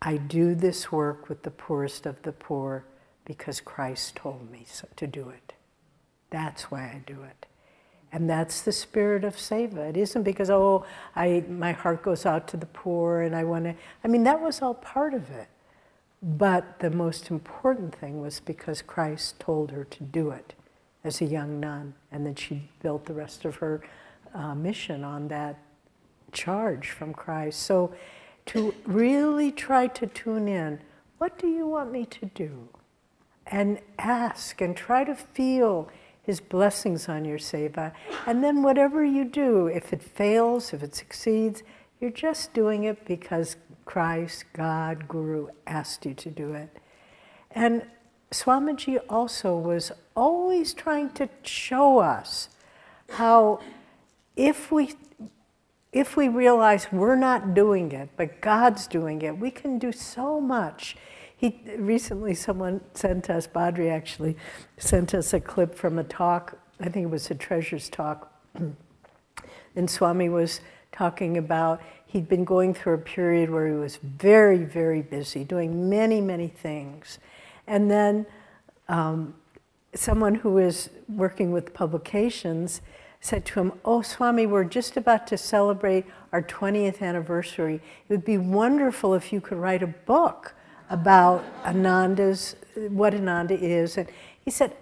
I do this work with the poorest of the poor because Christ told me so, to do it. That's why I do it. And that's the spirit of seva. It isn't because, oh, I, my heart goes out to the poor and I want to. I mean, that was all part of it. But the most important thing was because Christ told her to do it as a young nun. And then she built the rest of her uh, mission on that charge from Christ. So to really try to tune in what do you want me to do? and ask and try to feel his blessings on your seva. And then whatever you do, if it fails, if it succeeds, you're just doing it because Christ, God, Guru asked you to do it. And Swamiji also was always trying to show us how if we if we realize we're not doing it, but God's doing it, we can do so much he recently someone sent us, Badri actually, sent us a clip from a talk. I think it was a treasures talk. and Swami was talking about he'd been going through a period where he was very, very busy, doing many, many things. And then um, someone who was working with publications said to him, Oh, Swami, we're just about to celebrate our 20th anniversary. It would be wonderful if you could write a book about Ananda's, what Ananda is. And he said,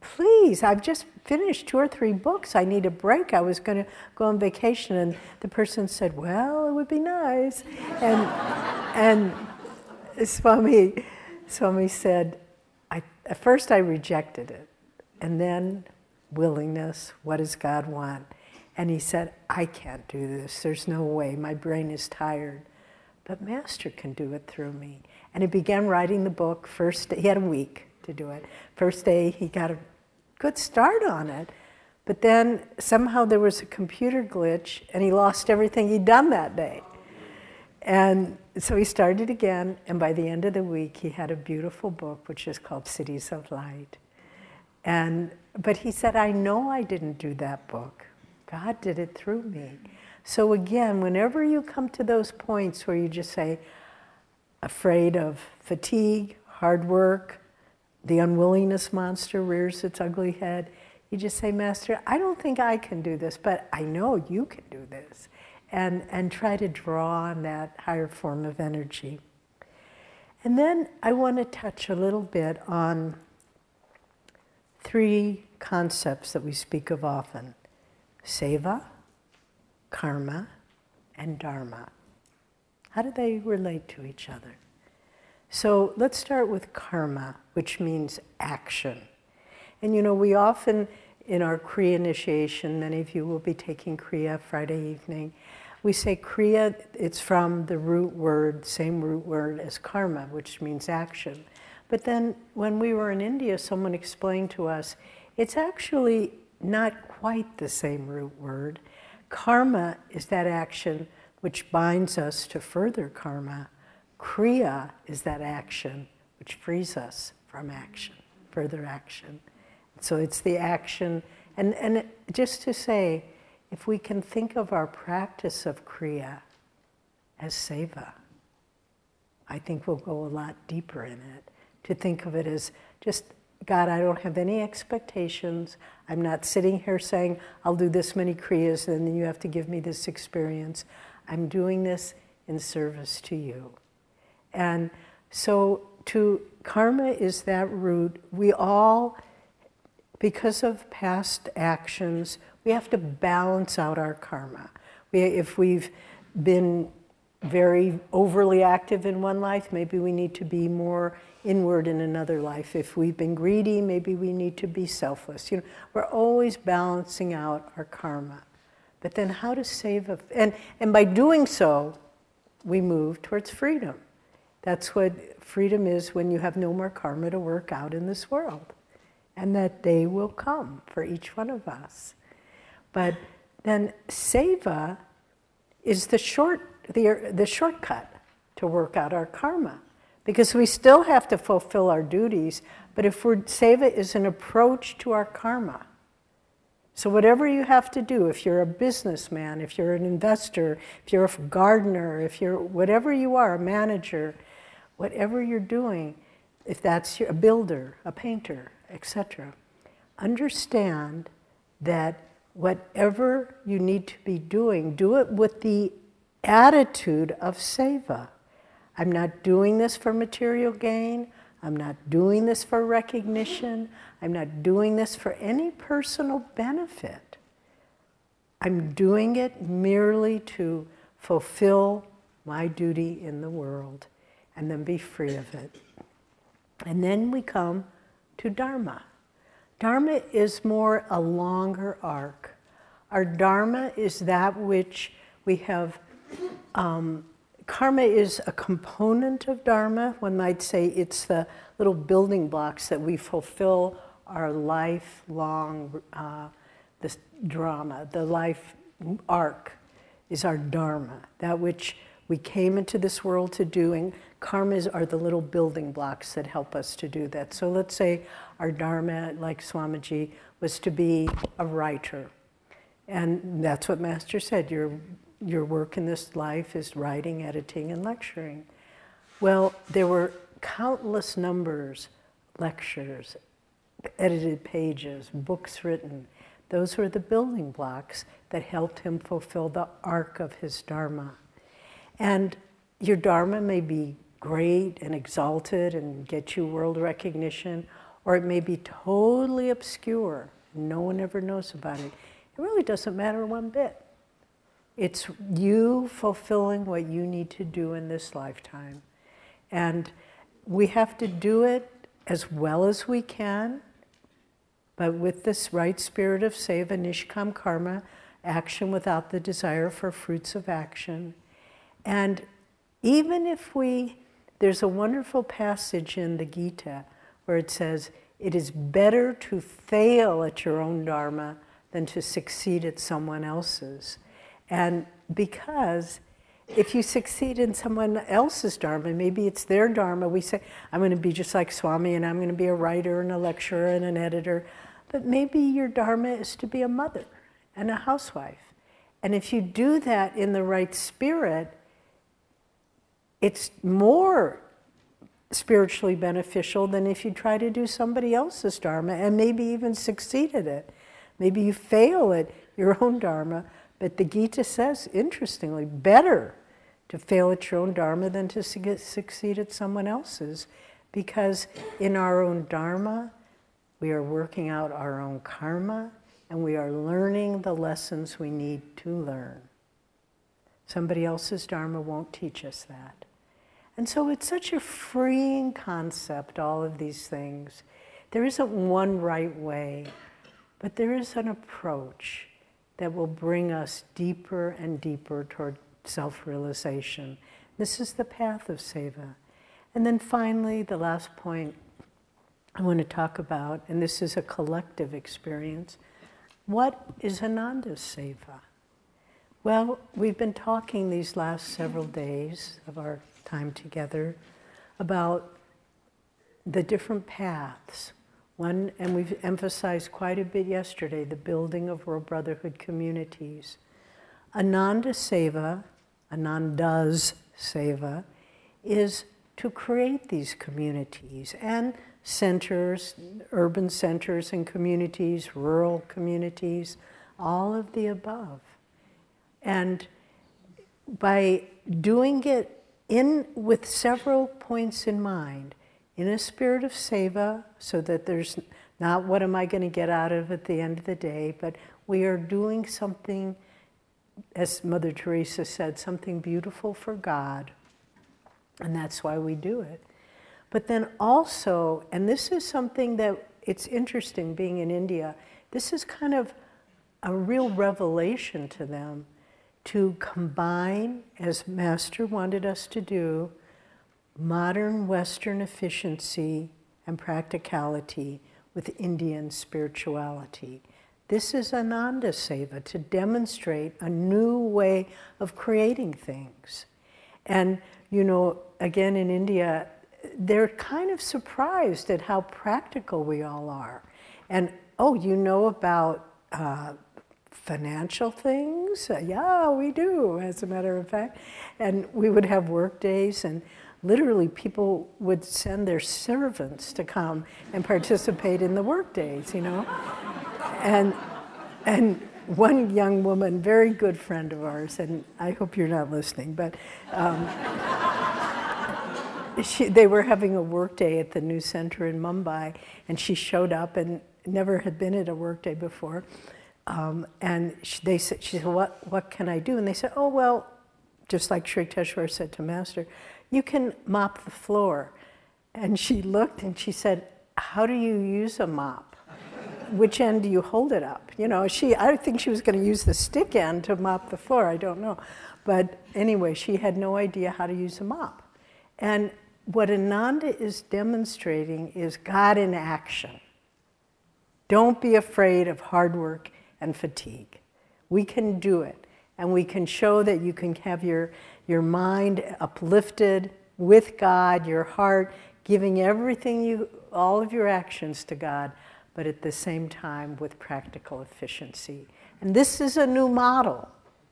please, I've just finished two or three books. I need a break. I was going to go on vacation. And the person said, well, it would be nice. And, and Swami, Swami said, I, at first I rejected it. And then willingness, what does God want? And he said, I can't do this. There's no way. My brain is tired. But Master can do it through me. And he began writing the book. First, he had a week to do it. First day, he got a good start on it. But then somehow there was a computer glitch, and he lost everything he'd done that day. And so he started again, and by the end of the week, he had a beautiful book, which is called Cities of Light. And, but he said, I know I didn't do that book. God did it through me. So again, whenever you come to those points where you just say, afraid of fatigue, hard work, the unwillingness monster rears its ugly head. You just say, Master, I don't think I can do this, but I know you can do this. And, and try to draw on that higher form of energy. And then I want to touch a little bit on three concepts that we speak of often seva, karma, and dharma. How do they relate to each other? So let's start with karma, which means action. And you know, we often, in our Kriya initiation, many of you will be taking Kriya Friday evening. We say Kriya, it's from the root word, same root word as karma, which means action. But then when we were in India, someone explained to us it's actually not quite the same root word. Karma is that action which binds us to further karma. Kriya is that action which frees us from action, further action. So it's the action, and, and just to say, if we can think of our practice of Kriya as seva, I think we'll go a lot deeper in it. To think of it as just, God, I don't have any expectations. I'm not sitting here saying, I'll do this many Kriyas and then you have to give me this experience. I'm doing this in service to you. And so to karma is that root. We all, because of past actions, we have to balance out our karma. We, if we've been very overly active in one life, maybe we need to be more inward in another life. If we've been greedy, maybe we need to be selfless. You know, we're always balancing out our karma. But then how to seva, and, and by doing so, we move towards freedom. That's what freedom is when you have no more karma to work out in this world. And that day will come for each one of us. But then seva is the short, the, the shortcut to work out our karma. Because we still have to fulfill our duties, but if we're, seva is an approach to our karma. So, whatever you have to do, if you're a businessman, if you're an investor, if you're a gardener, if you're whatever you are, a manager, whatever you're doing, if that's a builder, a painter, etc., understand that whatever you need to be doing, do it with the attitude of seva. I'm not doing this for material gain. I'm not doing this for recognition. I'm not doing this for any personal benefit. I'm doing it merely to fulfill my duty in the world and then be free of it. And then we come to Dharma. Dharma is more a longer arc. Our Dharma is that which we have um, karma is a component of dharma. One might say it's the little building blocks that we fulfill our lifelong uh, this dharma. The life arc is our dharma, that which we came into this world to do, and karmas are the little building blocks that help us to do that. So let's say our dharma, like Swamiji, was to be a writer. And that's what Master said. Your your work in this life is writing, editing, and lecturing. Well, there were countless numbers, lectures, edited pages, books written. Those were the building blocks that helped him fulfill the arc of his Dharma. And your Dharma may be great and exalted and get you world recognition, or it may be totally obscure. No one ever knows about it. It really doesn't matter one bit. It's you fulfilling what you need to do in this lifetime. And we have to do it as well as we can, but with this right spirit of seva, nishkam karma, action without the desire for fruits of action. And even if we, there's a wonderful passage in the Gita where it says, it is better to fail at your own dharma than to succeed at someone else's. And because if you succeed in someone else's dharma, maybe it's their dharma, we say, I'm going to be just like Swami and I'm going to be a writer and a lecturer and an editor. But maybe your dharma is to be a mother and a housewife. And if you do that in the right spirit, it's more spiritually beneficial than if you try to do somebody else's dharma and maybe even succeed at it. Maybe you fail at your own dharma, but the Gita says, interestingly, better to fail at your own Dharma than to succeed at someone else's. Because in our own Dharma, We are working out our own karma and we are learning the lessons we need to learn. Somebody else's Dharma won't teach us that. And so it's such a freeing concept, all of these things. There isn't one right way, but there is an approach that will bring us deeper and deeper toward self realization. This is the path of seva. And then finally, the last point I want to talk about, and this is a collective experience what is Ananda seva? Well, we've been talking these last several days of our time together about the different paths. One, and we've emphasized quite a bit yesterday, the building of World Brotherhood communities. Ananda Seva, Ananda's Seva, is to create these communities and centers, urban centers and communities, rural communities, all of the above. And by doing it in with several points in mind, in a spirit of seva, so that there's not what am I going to get out of at the end of the day, but we are doing something, as Mother Teresa said, something beautiful for God. And that's why we do it. But then also, and this is something that it's interesting being in India, this is kind of a real revelation to them to combine, as Master wanted us to do, modern Western efficiency and practicality with Indian spirituality. This is Ananda Seva to demonstrate a new way of creating things. And, you know, again in India, they're kind of surprised at how practical we all are. And, oh, you know about uh, financial things? Yeah, we do, as a matter of fact. And we would have work days, and literally people would send their servants to come and participate in the work days, you know? and, and one young woman, very good friend of ours, and I hope you're not listening, but um, she, they were having a work day at the new center in Mumbai, and she showed up and never had been at a work day before. Um, and she, they said, she said, what, what can I do? And they said, oh, well, just like Sri Yukteswar said to Master, you can mop the floor. And she looked and she said, how do you use a mop? Which end do you hold it up? You know, she, I think she was going to use the stick end to mop the floor, I don't know. But anyway, she had no idea how to use a mop. And what Ananda is demonstrating is God in action. Don't be afraid of hard work and fatigue. We can do it. And we can show that you can have your, your mind uplifted with God, your heart giving everything you, all of your actions to God, but at the same time with practical efficiency. And this is a new model.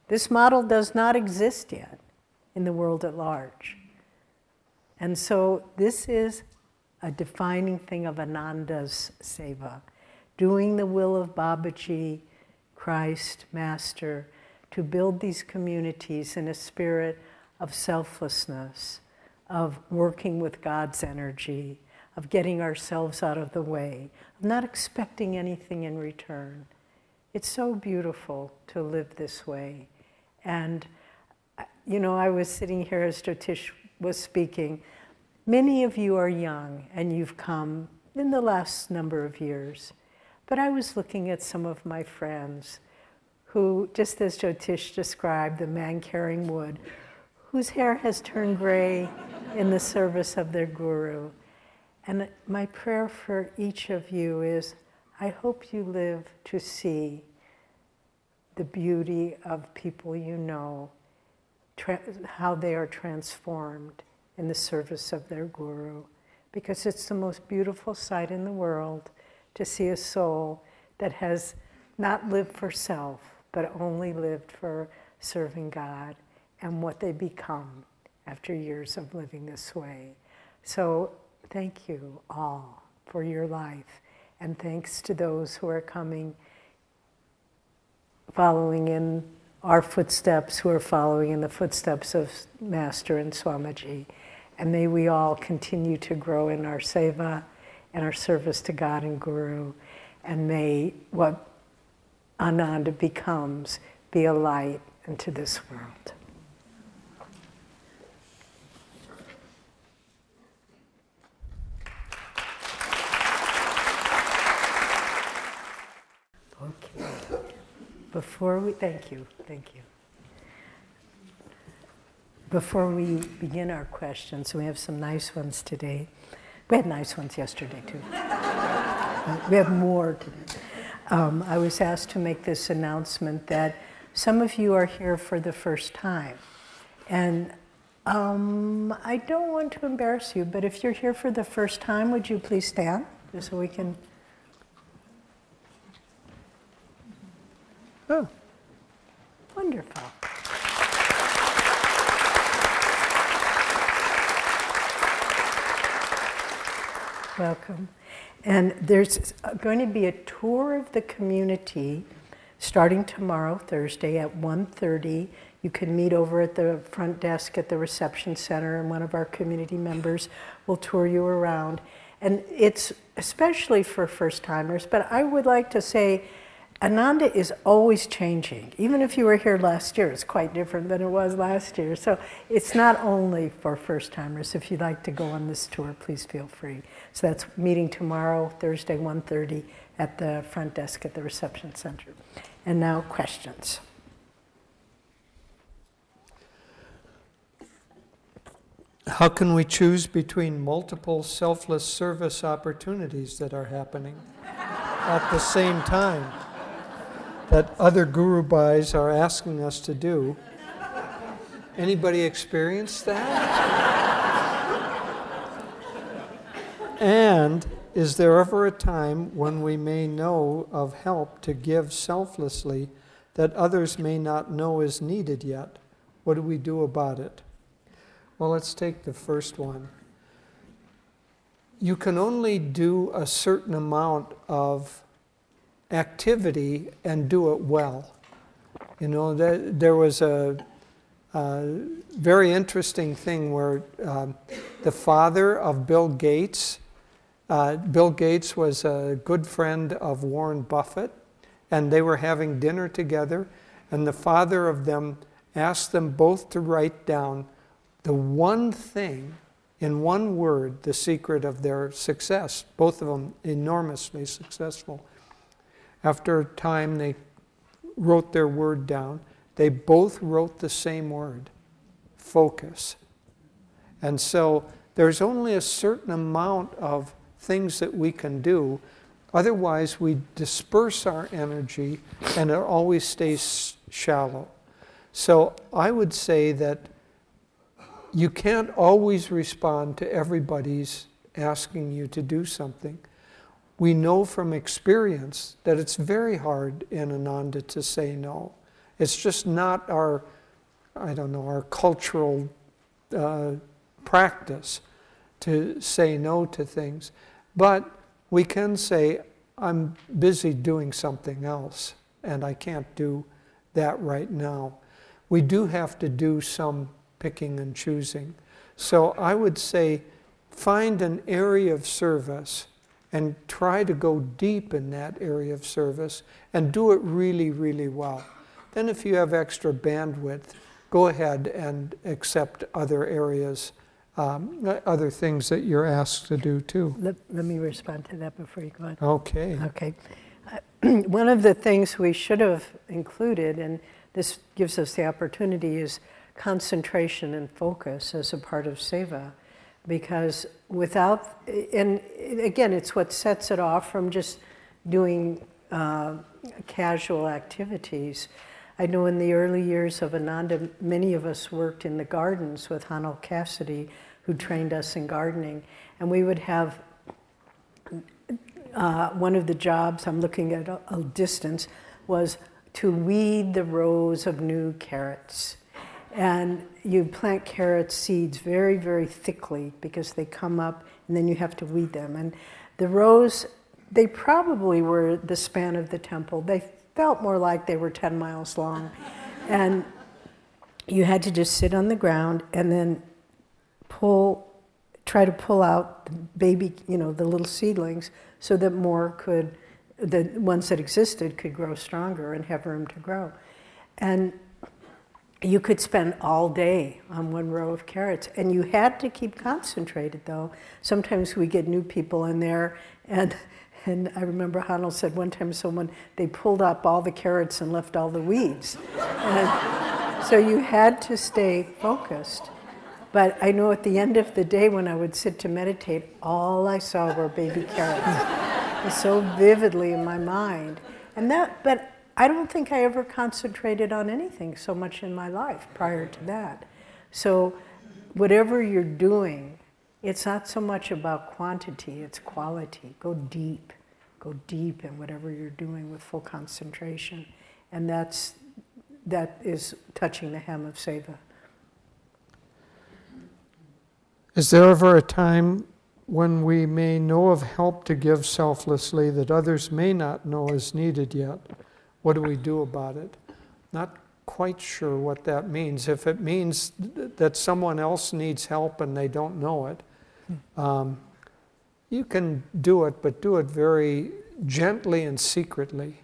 This model does not exist yet in the world at large. And so this is a defining thing of Ananda's seva, doing the will of Babaji, Christ, Master, to build these communities in a spirit of selflessness, of working with God's energy, of getting ourselves out of the way, of not expecting anything in return. It's so beautiful to live this way. And, uh, you know, I was sitting here as Jyotish was speaking, many of you are young and you've come in the last number of years. But I was looking at some of my friends who, just as Jyotish described, the man carrying wood, whose hair has turned gray in the service of their guru. And my prayer for each of you is I hope you live to see the beauty of people you know tra- how they are transformed in the service of their guru. Because it's the most beautiful sight in the world to see a soul that has not lived for self, but only lived for serving God and what they become after years of living this way. So, thank you all for your life, and thanks to those who are coming, following in our footsteps who are following in the footsteps of Master and Swamiji. And may we all continue to grow in our seva and our service to God and Guru. And may what Ananda becomes be a light into this world. Okay. Before we, thank you, thank you. Before we begin our questions, we have some nice ones today. We had nice ones yesterday too. we have more today. Um, I was asked to make this announcement that some of you are here for the first time. And um, I don't want to embarrass you, but if you're here for the first time, would you please stand just so we can Oh, Wonderful. Welcome. And there's going to be a tour of the community starting tomorrow, Thursday at 1:30. You can meet over at the front desk at the reception center and one of our community members will tour you around. And it's especially for first timers, but I would like to say Ananda is always changing. Even if you were here last year, it's quite different than it was last year. So it's not only for first timers. If you'd like to go on this tour, please feel free. So that's meeting tomorrow, Thursday, 1:30 at the front desk at the reception center. And now questions. how can we choose between multiple selfless service opportunities that are happening at the same time that other guru bhais are asking us to do? Anybody experienced that? and is there ever a time when we may know of help to give selflessly that others may not know is needed yet? What do we do about it? Well, let's take the first one. You can only do a certain amount of activity and do it well. You know, there, there was a, a, very interesting thing where um, the father of Bill Gates, uh, Bill Gates was a good friend of Warren Buffett, and they were having dinner together, and the father of them asked them both to write down the one thing, in one word, the secret of their success, both of them enormously successful. After a time, they wrote their word down. They both wrote the same word focus. And so there's only a certain amount of things that we can do. Otherwise, we disperse our energy and it always stays shallow. So I would say that you can't always respond to everybody's asking you to do something. We know from experience that it's very hard in Ananda to say no. It's just not our, I don't know, our cultural uh, practice to say no to things. But we can say, I'm busy doing something else and I can't do that right now. We do have to do some picking and choosing. So I would say find an area of service and try to go deep in that area of service and do it really, really well. Then, if you have extra bandwidth, go ahead and accept other areas, um, other things that you're asked to do too. Let, let me respond to that before you go on. Okay. Okay. Uh, one of the things we should have included, and this gives us the opportunity, is concentration and focus as a part of seva. Because without, and again, it's what sets it off from just doing uh, casual activities. I know in the early years of Ananda, many of us worked in the gardens with Haanel Cassidy, who trained us in gardening. And we would have uh, one of the jobs, I'm looking at a, a distance, was to weed the rows of new carrots. And you plant carrot seeds very, very thickly because they come up and then you have to weed them. And the rows, they probably were the span of the temple. They felt more like they were 10 miles long. and you had to just sit on the ground and then pull try to pull out the baby, you know, the little seedlings so that more could, the ones that existed could grow stronger and have room to grow. And you could spend all day on one row of carrots. And you had to keep concentrated though. Sometimes we get new people in there and and i remember Haanel said one time someone they pulled up all the carrots and left all the weeds. And so you had to stay focused. But i know at the end of the day when i would sit to meditate all i saw were baby carrots. So vividly in my mind. And that but I don't think I ever concentrated on anything so much in my life prior to that. So, whatever you're doing, it's not so much about quantity, it's quality. Go deep. Go deep in whatever you're doing with full concentration. And that's, that is touching the hem of Seva. Is there ever a time when we may know of help to give selflessly that others may not know is needed yet? What do we do about it? Not quite sure what that means. If it means that someone else needs help and they don't know it, um, you can do it, but do it very gently and secretly.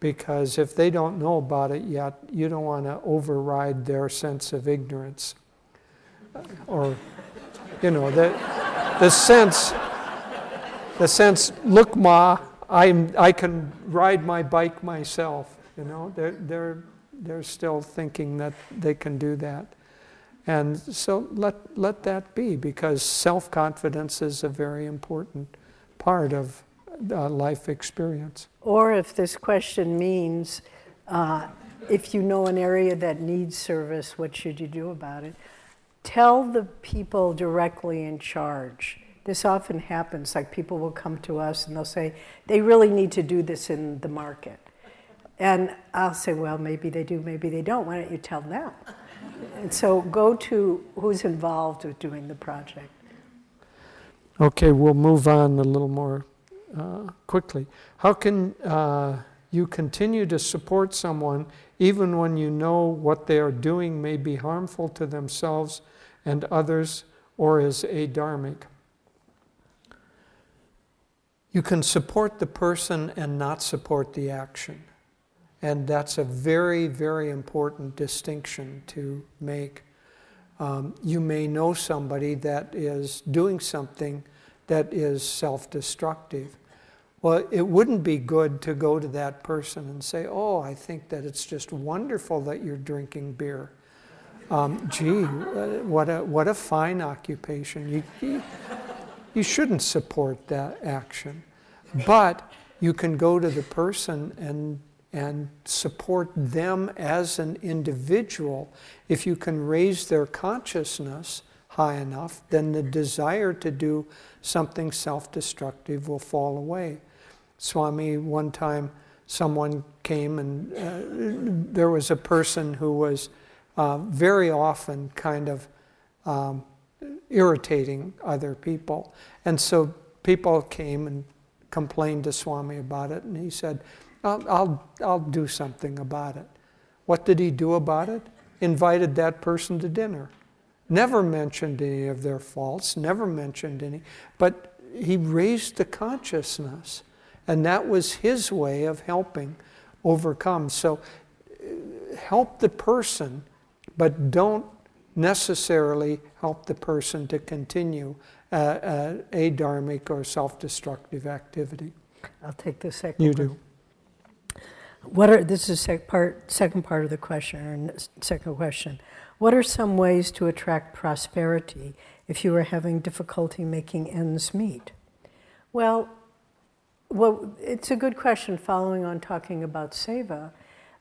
Because if they don't know about it yet, you don't want to override their sense of ignorance. Or, you know, the, the sense, the sense, look, Ma, I'm, I can ride my bike myself. You know, they're, they're, they're still thinking that they can do that. And so let, let that be because self confidence is a very important part of uh, life experience. Or if this question means uh, if you know an area that needs service, what should you do about it? Tell the people directly in charge this often happens, like people will come to us and they'll say, they really need to do this in the market. And I'll say, well, maybe they do, maybe they don't. Why don't you tell them? And so go to who's involved with doing the project. Okay, we'll move on a little more uh, quickly. How can uh, you continue to support someone even when you know what they are doing may be harmful to themselves and others or is adharmic? You can support the person and not support the action. And that's a very, very important distinction to make. Um, you may know somebody that is doing something that is self destructive. Well, it wouldn't be good to go to that person and say, Oh, I think that it's just wonderful that you're drinking beer. Um, gee, uh, what, a, what a fine occupation. You, you, shouldn't support that action. But you can go to the person and, and support them as an individual. If you can raise their consciousness high enough, then the desire to do something self destructive will fall away. Swami, one time, someone came and uh, there was a person who was uh, very often kind of um, irritating other people. And so people came and complained to Swami about it, and he said, I'll, I'll, I'll do something about it. What did he do about it? Invited that person to dinner. Never mentioned any of their faults, never mentioned any, but he raised the consciousness, and that was his way of helping overcome. So uh, help the person, but don't necessarily help the person to continue uh, uh, adharmic or self destructive activity. I'll take the second. You do. What are this is sec part second part of the question or second question. What are some ways to attract prosperity if you are having difficulty making ends meet? Well, well, it's a good question following on talking about seva,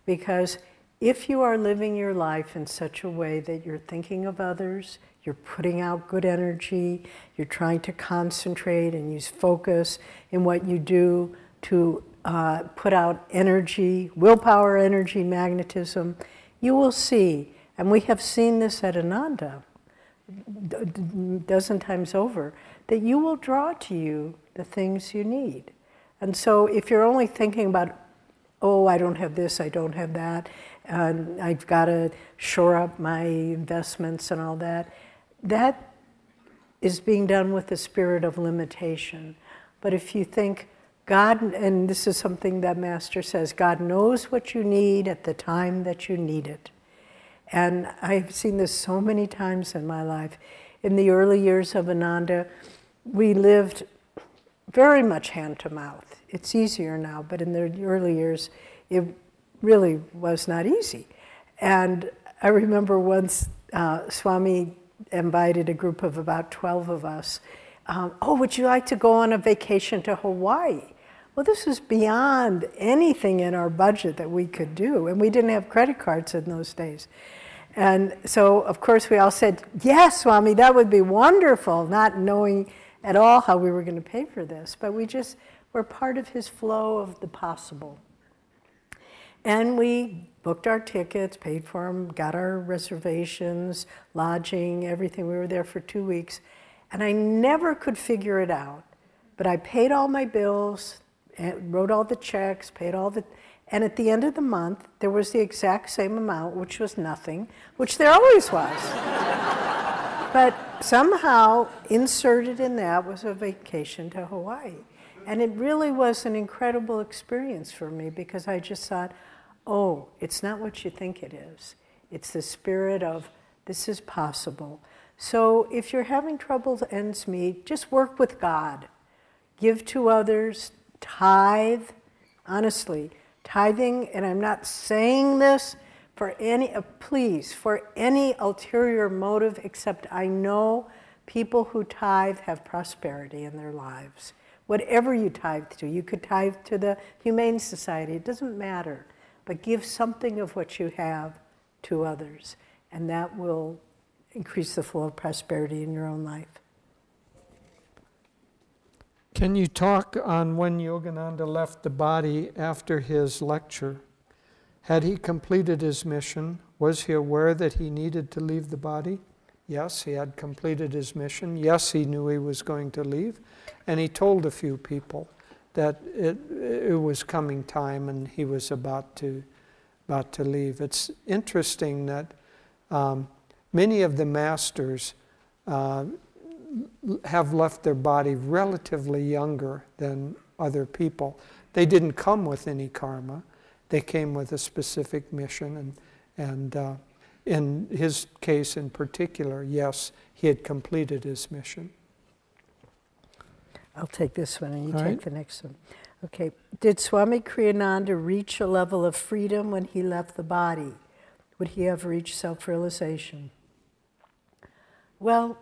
because if you are living your life in such a way that you're thinking of others, you're putting out good energy, you're trying to concentrate and use focus in what you do to uh, put out energy, willpower, energy, magnetism, you will see, and we have seen this at Ananda a dozen times over, that you will draw to you the things you need. And so if you're only thinking about, oh, I don't have this, I don't have that, I've got to shore up my investments and all that, that is being done with the spirit of limitation. But if you think, God, and this is something that Master says, God knows what you need at the time that you need it. And I've seen this so many times in my life. In the early years of Ananda, we lived very much hand to mouth. It's easier now, but in the early years, it really was not easy. And I remember once uh, Swami invited a group of about 12 of us. Um, oh, would you like to go on a vacation to Hawaii? Well, this was beyond anything in our budget that we could do, and we didn't have credit cards in those days. And so, of course, we all said, Yes, Swami, that would be wonderful, not knowing at all how we were going to pay for this. But we just were part of his flow of the possible. And we booked our tickets, paid for them, got our reservations, lodging, everything. We were there for two weeks. And I never could figure it out. But I paid all my bills, eh, wrote all the checks, paid all the. And at the end of the month, there was the exact same amount, which was nothing, which there always was. but somehow, inserted in that was a vacation to Hawaii. And it really was an incredible experience for me because I just thought, oh, it's not what you think it is. It's the spirit of this is possible. So if you're having trouble ends meet, just work with God. Give to others, tithe. Honestly, tithing, and I'm not saying this for any, uh, please, for any ulterior motive, except I know people who tithe have prosperity in their lives. Whatever you tithe to, you could tithe to the Humane Society, it doesn't matter but give something of what you have to others, and that will increase the flow of prosperity in your own life. Can you talk on when Yogananda left the body after his lecture? Had he completed his mission? Was he aware that he needed to leave the body? Yes, he had completed his mission. Yes, he knew he was going to leave. And he told a few people that it, it was coming time and he was about to, about to leave. It's interesting that um, many of the masters uh, have left their body relatively younger than other people. They didn't come with any karma, they came with a specific mission. And, and uh, in his case in particular, yes, he had completed his mission. I'll take this one and you All take right. the next one. Okay. Did Swami Kriyananda reach a level of freedom when he left the body? Would he have reached self realization? Well,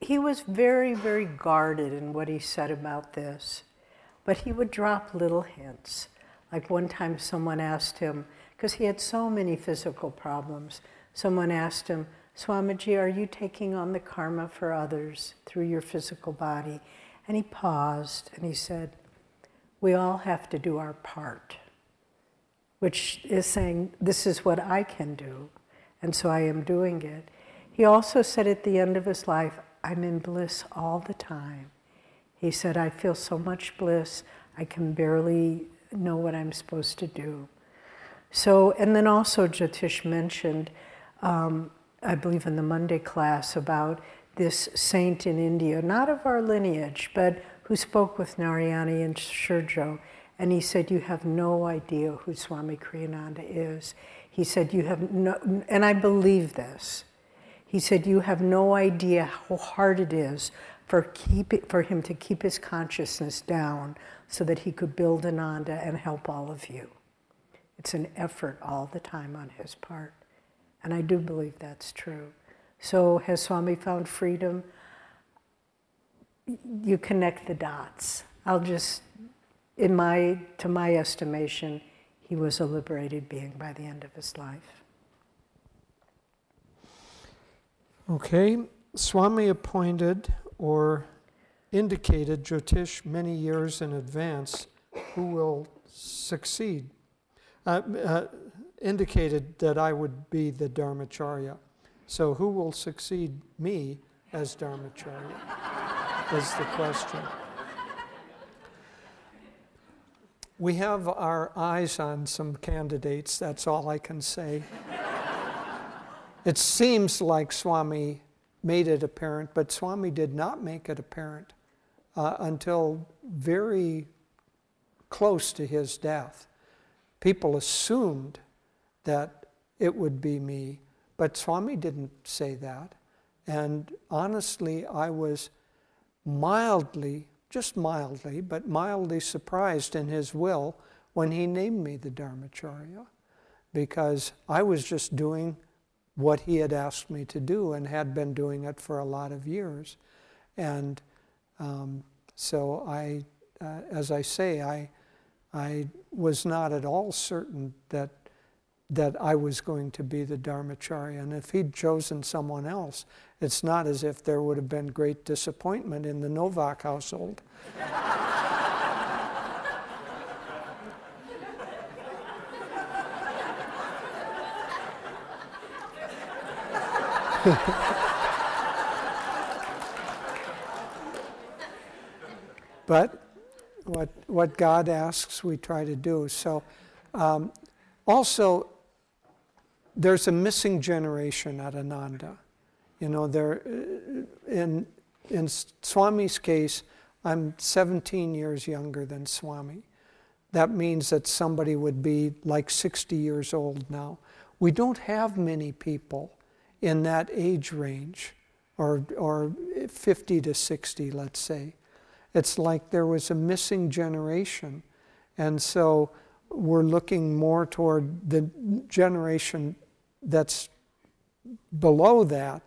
he was very, very guarded in what he said about this, but he would drop little hints. Like one time, someone asked him, because he had so many physical problems, someone asked him, Swamiji, are you taking on the karma for others through your physical body? And he paused and he said, We all have to do our part, which is saying, This is what I can do, and so I am doing it. He also said at the end of his life, I'm in bliss all the time. He said, I feel so much bliss, I can barely know what I'm supposed to do. So, and then also Jyotish mentioned, um, I believe in the Monday class, about this saint in India, not of our lineage, but who spoke with Narayani and Shurjo. And he said, You have no idea who Swami Kriyananda is. He said, You have no, and I believe this. He said, You have no idea how hard it is for, keep it, for him to keep his consciousness down so that he could build Ananda and help all of you. It's an effort all the time on his part. And I do believe that's true. So, has Swami found freedom? You connect the dots. I'll just, in my, to my estimation, he was a liberated being by the end of his life. Okay, Swami appointed or indicated Jyotish many years in advance who will succeed. Uh, uh, indicated that I would be the Dharmacharya. So, who will succeed me as Dharmacharya is the question. We have our eyes on some candidates, that's all I can say. It seems like Swami made it apparent, but Swami did not make it apparent uh, until very close to his death. People assumed that it would be me, but Swami didn't say that. And honestly, I was mildly, just mildly, but mildly surprised in his will when he named me the Dharmacharya, because I was just doing what he had asked me to do and had been doing it for a lot of years. And um, so I, uh, as I say, I, I was not at all certain that that I was going to be the Dharmacharya. And if he'd chosen someone else, it's not as if there would have been great disappointment in the Novak household. but what, what God asks, we try to do. So, um, also, there's a missing generation at Ananda. You know, there, uh, in, in Swami's case, I'm 17 years younger than Swami. That means that somebody would be like 60 years old now. We don't have many people in that age range, or, or 50 to 60, let's say. It's like there was a missing generation. And so we're looking more toward the generation that's below that.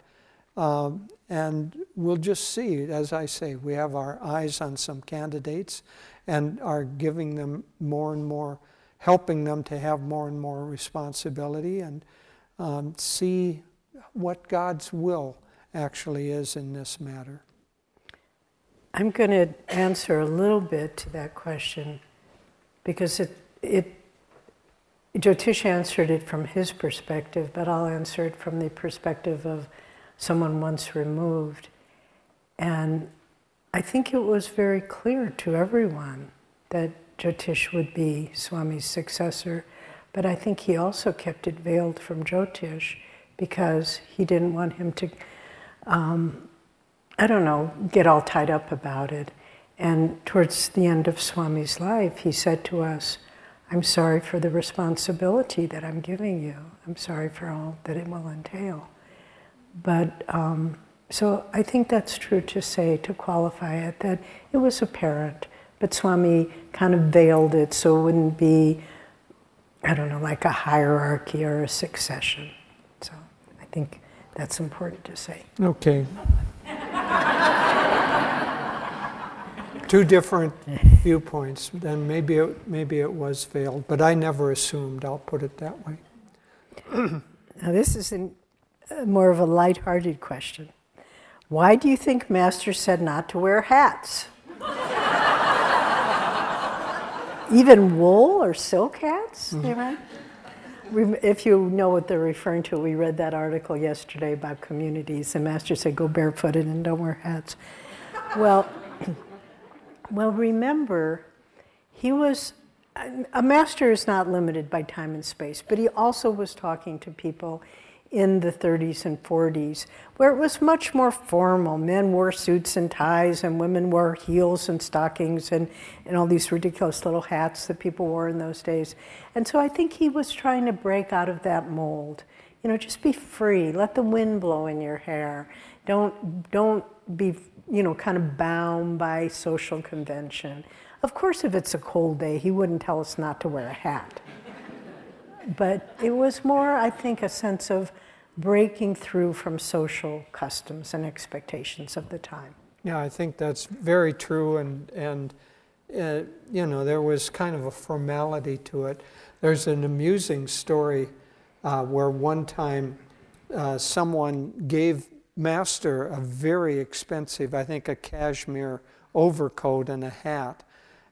Um, and we'll just see, as I say, we have our eyes on some candidates and are giving them more and more, helping them to have more and more responsibility and um, see what God's will actually is in this matter. I'm going to answer a little bit to that question because it, it Jyotish answered it from his perspective, but I'll answer it from the perspective of someone once removed. And I think it was very clear to everyone that Jyotish would be Swami's successor, but I think he also kept it veiled from Jyotish because he didn't want him to, um, I don't know, get all tied up about it. And towards the end of Swami's life, he said to us, I'm sorry for the responsibility that I'm giving you. I'm sorry for all that it will entail. But um, so I think that's true to say, to qualify it, that it was apparent, but Swami kind of veiled it so it wouldn't be, I don't know, like a hierarchy or a succession. So I think that's important to say. Okay. Two different viewpoints. Then maybe it, maybe it was veiled, but I never assumed. I'll put it that way. now this is an, uh, more of a light-hearted question. Why do you think Master said not to wear hats? Even wool or silk hats? Mm-hmm. If you know what they're referring to, we read that article yesterday about communities, and Master said go barefooted and don't wear hats. Well. Well, remember, he was, a master is not limited by time and space, but he also was talking to people in the 30s and 40s, where it was much more formal. Men wore suits and ties, and women wore heels and stockings and, and all these ridiculous little hats that people wore in those days. And so I think he was trying to break out of that mold. You know, just be free. Let the wind blow in your hair. Don't, don't be you know, kind of bound by social convention. Of course, if it's a cold day, he wouldn't tell us not to wear a hat. but it was more, I think, a sense of breaking through from social customs and expectations of the time. Yeah, I think that's very true, and and uh, you know there was kind of a formality to it. There's an amusing story uh, where one time uh, someone gave master a very expensive, I think a cashmere overcoat and a hat.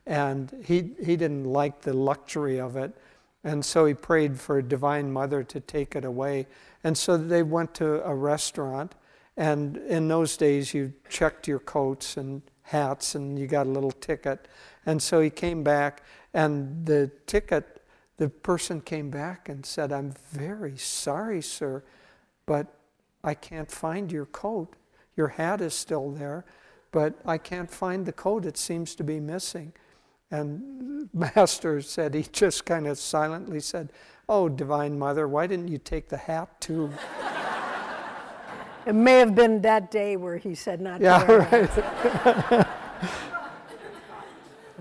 And he, he didn't like the luxury of it. And so he prayed for a Divine Mother to take it away. And so they went to a restaurant. And in those days, you checked your coats and hats and you got a little ticket. And so he came back, and the ticket, the person came back and said, I'm very sorry, sir, but I can't find your coat. Your hat is still there, but I can't find the coat. It seems to be missing. And Master said, he just kind of silently said, Oh, Divine Mother, why didn't you take the hat too? It may have been that day where he said not to Yeah, wear right.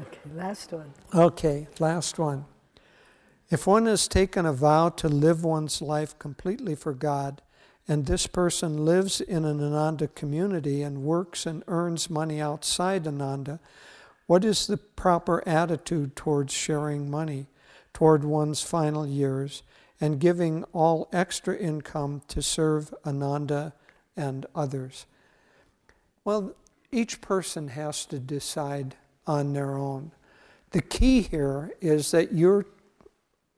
Okay, last one. Okay, last one. If one has taken a vow to live one's life completely for God, and this person lives in an Ananda community and works and earns money outside Ananda, what is the proper attitude towards sharing money toward one's final years and giving all extra income to serve Ananda and others? Well, each person has to decide on their own. The key here is that you're,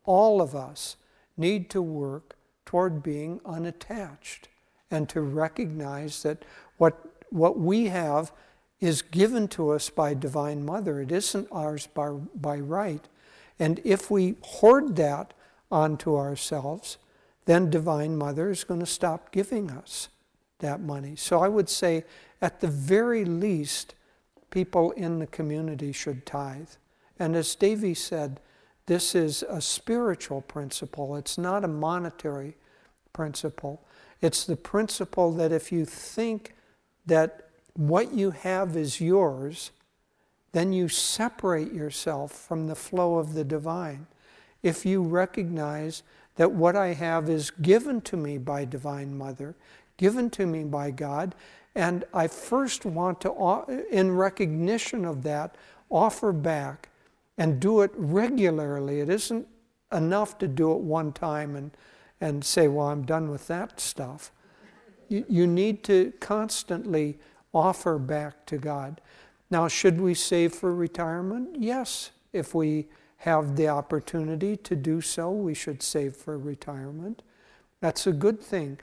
all of us need to work toward being unattached and to recognize that what, what we have is given to us by Divine Mother. It isn't ours by, by right. And if we hoard that onto ourselves, then Divine Mother is going to stop giving us that money. So I would say, at the very least, people in the community should tithe. And as Devi said, this is a spiritual principle, it's not a monetary principle. It's the principle that if you think that what you have is yours, then you separate yourself from the flow of the divine. If you recognize that what I have is given to me by Divine Mother, given to me by God, and I first want to, uh, in recognition of that, offer back and do it regularly. It isn't enough to do it one time and, and say, well, I'm done with that stuff. You, you need to constantly offer back to God. Now, should we save for retirement? Yes. If we have the opportunity to do so, we should save for retirement. That's a good thing.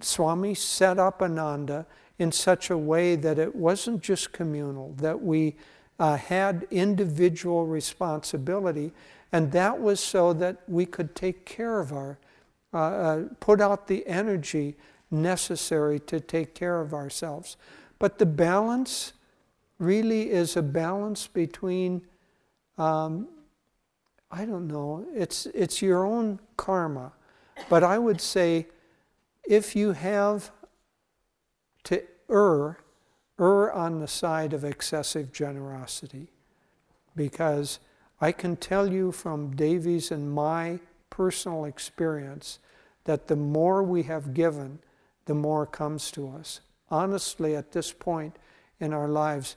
Swami set up Ananda in such a way that it wasn't just communal, that we uh, had individual responsibility, and that was so that we could take care of our, uh, uh, put out the energy necessary to take care of ourselves. But the balance really is a balance between, um, I don't know, it's, it's your own karma. But I would say if you have to err, err on the side of excessive generosity. Because I can tell you from Devi's and my personal experience that the more we have given, the more comes to us. Honestly, at this point in our lives,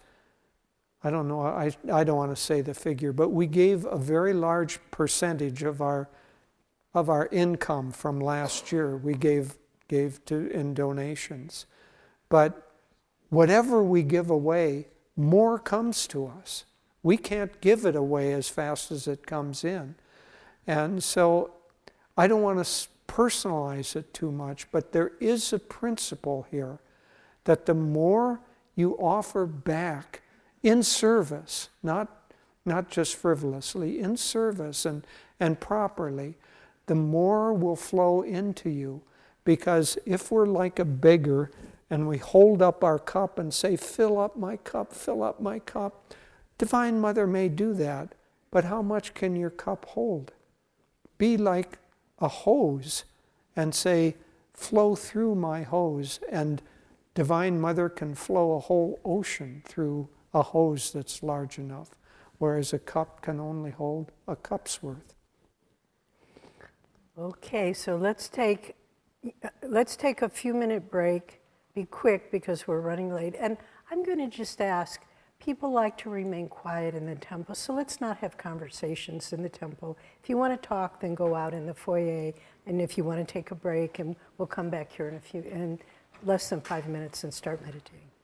I don't know, I, I don't want to say the figure, but we gave a very large percentage of our, of our income from last year. We gave, gave to, in donations. But whatever we give away, more comes to us. We can't give it away as fast as it comes in. And so I don't want to personalize it too much, but there is a principle here that the more you offer back in service, not, not just frivolously, in service and, and properly, the more will flow into you. Because if we're like a beggar and we hold up our cup and say, Fill up my cup, fill up my cup. Divine Mother may do that, but how much can your cup hold? Be like a hose and say, Flow through my hose, and Divine Mother can flow a whole ocean through a hose that's large enough, whereas a cup can only hold a cup's worth. Okay, so let's take let's take a few minute break. Be quick because we're running late. And I'm going to just ask people like to remain quiet in the temple, so let's not have conversations in the temple. If you want to talk, then go out in the foyer. And if you want to take a break, and we'll come back here in a few in less than five minutes and start meditating.